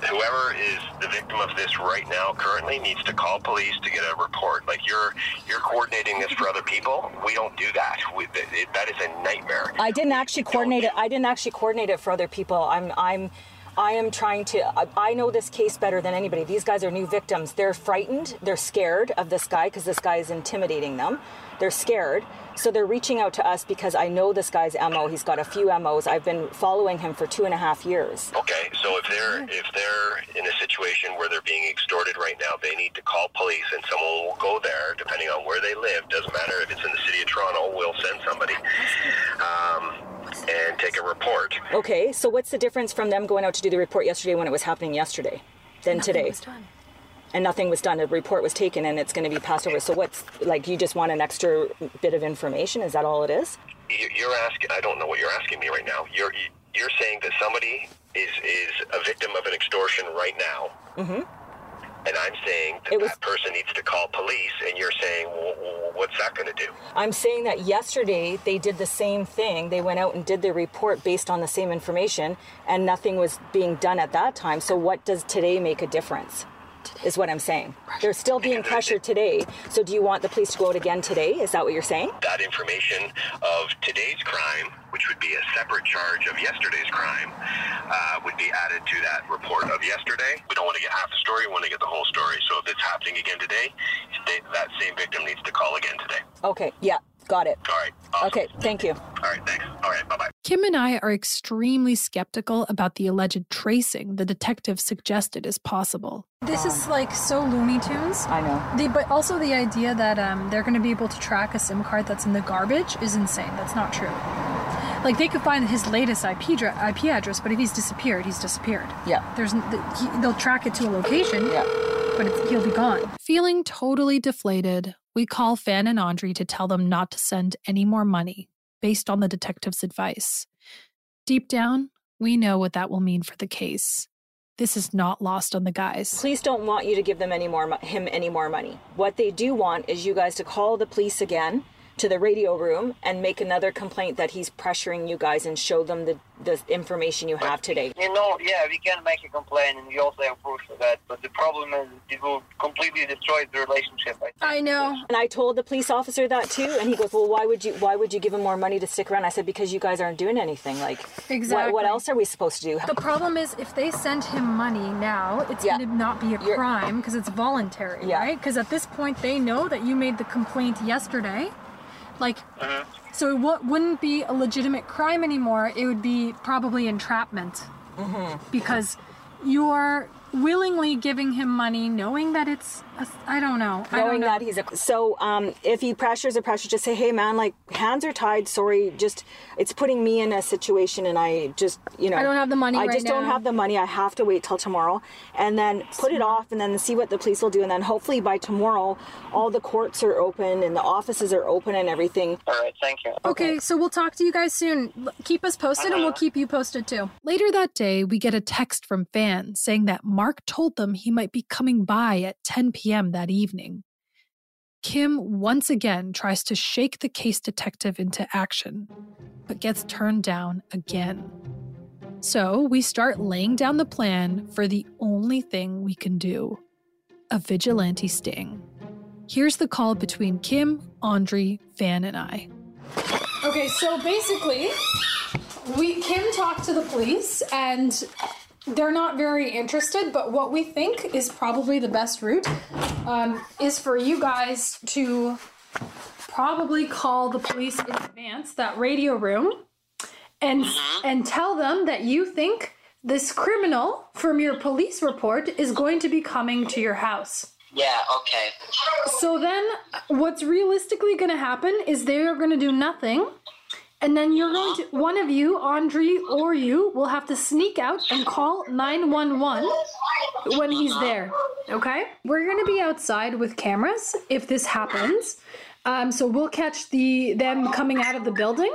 whoever is the victim of this right now, currently, needs to call police to get a report. Like you're you're coordinating this for other people. We don't do that. We, that, it, that is a nightmare. I didn't actually coordinate it. I didn't actually coordinate it for other people. I'm I'm I am trying to I know this case better than anybody. These guys are new victims. They're frightened. They're scared of this guy because this guy is intimidating them. They're scared. So they're reaching out to us because I know this guy's MO. He's got a few MOs. I've been following him for two and a half years. Okay, so if they're if they're in a situation where they're being extorted right now, they need to call police, and someone will go there, depending on where they live. Doesn't matter if it's in the city of Toronto. We'll send somebody um, and take a report. Okay, so what's the difference from them going out to do the report yesterday when it was happening yesterday than today? And nothing was done. A report was taken and it's going to be passed over. So what's like you just want an extra bit of information? Is that all it is? You- You're asking. I don't know what you're asking me right now. You're you're saying that somebody is is a victim of an extortion right now, Mm-hmm. and I'm saying that that person needs to call police, and you're saying, well, what's that going to do? I'm saying that yesterday they did the same thing. They went out and did the report based on the same information and nothing was being done at that time. So what does today make a difference? Is what I'm saying. They're still being pressured today. So do you want the police to go out again today? Is that what you're saying? That information of today's crime, which would be a separate charge of yesterday's crime, uh, would be added to that report of yesterday. We don't want to get half the story; we want to get the whole story. So if it's happening again today, that same victim needs to call again today. Okay, yeah, got it. All right. Okay, thank you. All right. Thanks. All right. Bye bye. Kim and I are extremely skeptical about the alleged tracing the detective suggested is possible. This is like so Looney Tunes. I know. The, but also the idea that um, they're going to be able to track a SIM card that's in the garbage is insane. That's not true. Like they could find his latest IP, dra- IP address, but if he's disappeared, he's disappeared. Yeah. There's n- th- he, they'll track it to a location. Yeah. But it's, he'll be gone. Feeling totally deflated, we call Fan and Andre to tell them not to send any more money based on the detective's advice. Deep down, we know what that will mean for the case. This is not lost on the guys. Police don't want you to give them any more him any more money. What they do want is you guys to call the police again to the radio room and make another complaint that he's pressuring you guys and show them the, the information you have today. You know, yeah, we can make a complaint and we also have proof of that. But the problem is it will completely destroy the relationship. I. I know. And I told the police officer that too, and he goes, "Well, why would you? Why would you give him more money to stick around?" I said, "Because you guys aren't doing anything. Like, Exactly. what, what else are we supposed to do?" The problem is if they send him money now, it's going to not be a crime because it's voluntary, right? Because at this point, they know that you made the complaint yesterday. Like, uh-huh. so it w- wouldn't be a legitimate crime anymore. It would be probably entrapment. Mm-hmm. Because you're willingly giving him money, knowing that it's, I don't know. I don't knowing know. that he's a so um if he pressures or pressure just say hey man like hands are tied sorry just it's putting me in a situation and i just you know I don't have the money i right just don't have the money i have to wait till tomorrow and then put it off and then see what the police will do and then hopefully by tomorrow all the courts are open and the offices are open and everything all right thank you Okay, okay so we'll talk to you guys soon. Keep us posted and we'll keep you posted too. Later that day, we get a text from Fan saying that Mark told them he might be coming by at 10 p.m. that evening. Kim once again tries to shake the case detective into action, but gets turned down again. So we start laying down the plan for the only thing we can do a vigilante sting. Here's the call between Kim, Andre, Fan, and I. Okay, so basically, we Kim talked to the police and they're not very interested, but what we think is probably the best route um, is for you guys to probably call the police in advance, that radio room, and and tell them that you think this criminal from your police report is going to be coming to your house. Yeah, okay. So then, what's realistically going to happen is they are going to do nothing. And then you're going to, one of you, Andre or you, will have to sneak out and call 911 when he's there. Okay? We're going to be outside with cameras if this happens. Um, so we'll catch the them coming out of the building.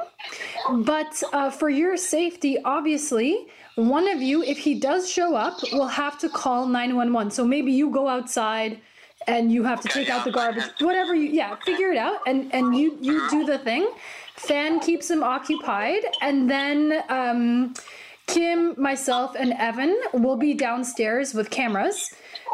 But uh, for your safety, obviously, one of you, if he does show up, will have to call 911. So maybe you go outside and you have to take out the garbage. Whatever you, yeah, figure it out, and and you you do the thing. Fan keeps him occupied, and then um, Kim, myself, and Evan will be downstairs with cameras.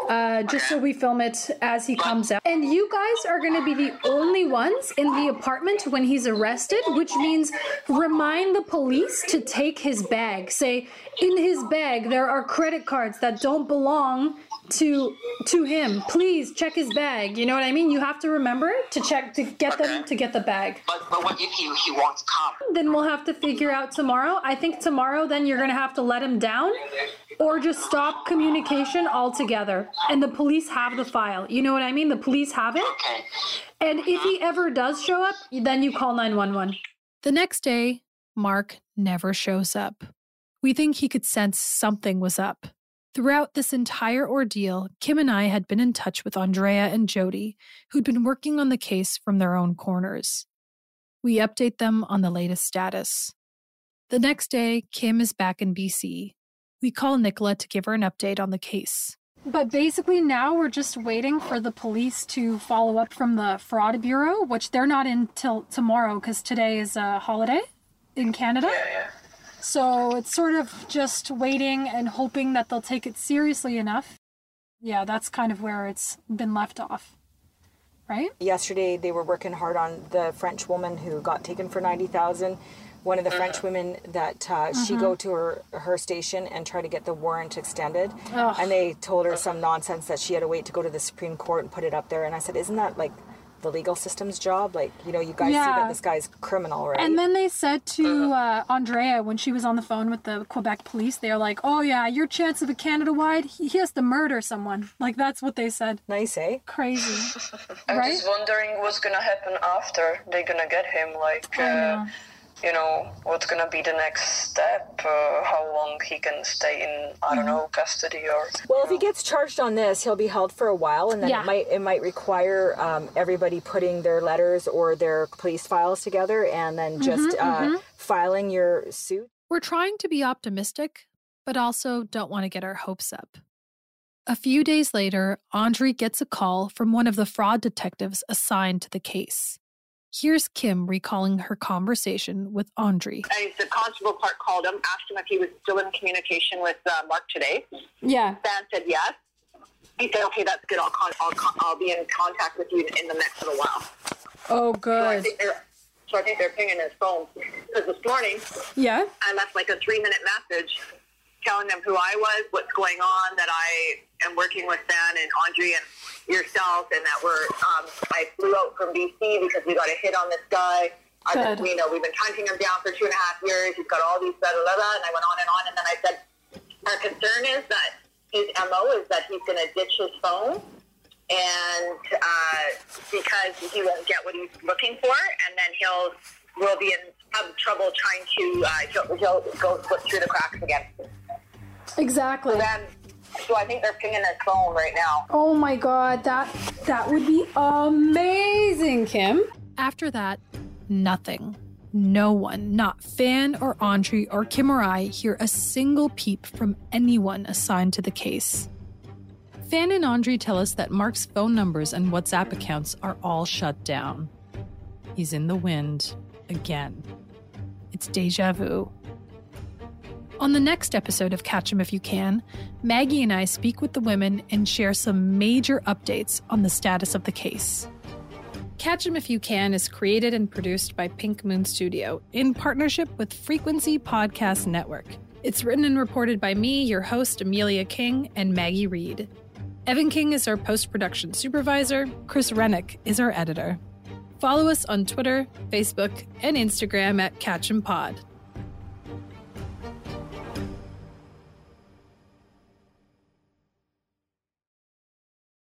Uh, just so we film it as he comes out. And you guys are going to be the only ones in the apartment when he's arrested, which means remind the police to take his bag. Say, in his bag, there are credit cards that don't belong to to him. Please check his bag. You know what I mean? You have to remember to check to get them to get the bag. But, but what if he, he won't come? Then we'll have to figure out tomorrow. I think tomorrow then you're going to have to let him down or just stop communication altogether. And the police have the file. You know what I mean? The police have it. Okay. And if he ever does show up, then you call 911. The next day, Mark never shows up. We think he could sense something was up. Throughout this entire ordeal, Kim and I had been in touch with Andrea and Jody, who'd been working on the case from their own corners. We update them on the latest status. The next day, Kim is back in BC. We call Nicola to give her an update on the case. But basically, now we're just waiting for the police to follow up from the fraud bureau, which they're not in till tomorrow because today is a holiday in Canada. Yeah, yeah. So it's sort of just waiting and hoping that they'll take it seriously enough. Yeah, that's kind of where it's been left off. Right? Yesterday they were working hard on the French woman who got taken for 90,000. One of the French women that uh, she Mhm. go to her her station and try to get the warrant extended, Ugh. and they told her some nonsense that she had to wait to go to the Supreme Court and put it up there. And I said, "Isn't that like the legal system's job? Like, you know, you guys see Yeah. that this guy's criminal, right?" And then they said to uh, Andrea when she was on the phone with the Quebec police, they're like, "Oh yeah, your chance of a Canada wide, he he has to murder someone." Like that's what they said. Nice, eh? Crazy, I'm right? just wondering what's gonna happen after they're gonna get him. Like, I uh, know. You know, what's gonna be the next step? Uh, how long he can stay in, I don't know, custody or. Well, if he gets charged on this, he'll be held for a while, and then Yeah. it might it might require um, everybody putting their letters or their police files together, and then just Mhm, uh, mhm. filing your suit. We're trying to be optimistic, but also don't want to get our hopes up. A few days later, Andre gets a call from one of the fraud detectives assigned to the case. Here's Kim recalling her conversation with Andre. I, the constable Clark called him, asked him if he was still in communication with uh, Mark today. Yeah. Stan said yes. He said, "Okay, that's good. I'll con- I'll, con- I'll be in contact with you in the next little while." Oh, So I good. think they're so I think they're pinging his phone because this morning Yeah. I left like a three minute message telling them who I was, what's going on, that I am working with Dan and Andre and yourself, and that we're um, I flew out from BC because we got a hit on this guy. Been, Good. you know, we've been hunting him down for two and a half years. He's got all these blah blah blah, and I went on and on, and then I said, our concern is that his mo is that he's going to ditch his phone. And uh, because he won't get what he's looking for, and then he'll will be in have trouble trying to uh, he'll, he'll go slip through the cracks again. Exactly. So then, so I think they're pinging his phone right now. Oh my god, that that would be amazing, Kim. After that, nothing. No one, not Fan or Andre or Kim or I, hear a single peep from anyone assigned to the case. Fan and Andre tell us that Mark's phone numbers and WhatsApp accounts are all shut down. He's in the wind again. It's deja vu. On the next episode of Catch Him If You Can, Maggie and I speak with the women and share some major updates on the status of the case. Catch Him If You Can is created and produced by Pink Moon Studio in partnership with Frequency Podcast Network. It's written and reported by me, your host, Amelia King, and Maggie Reed. Evan King is our post production supervisor, Chris Rennick is our editor. Follow us on Twitter, Facebook, and Instagram at Catch 'em Pod.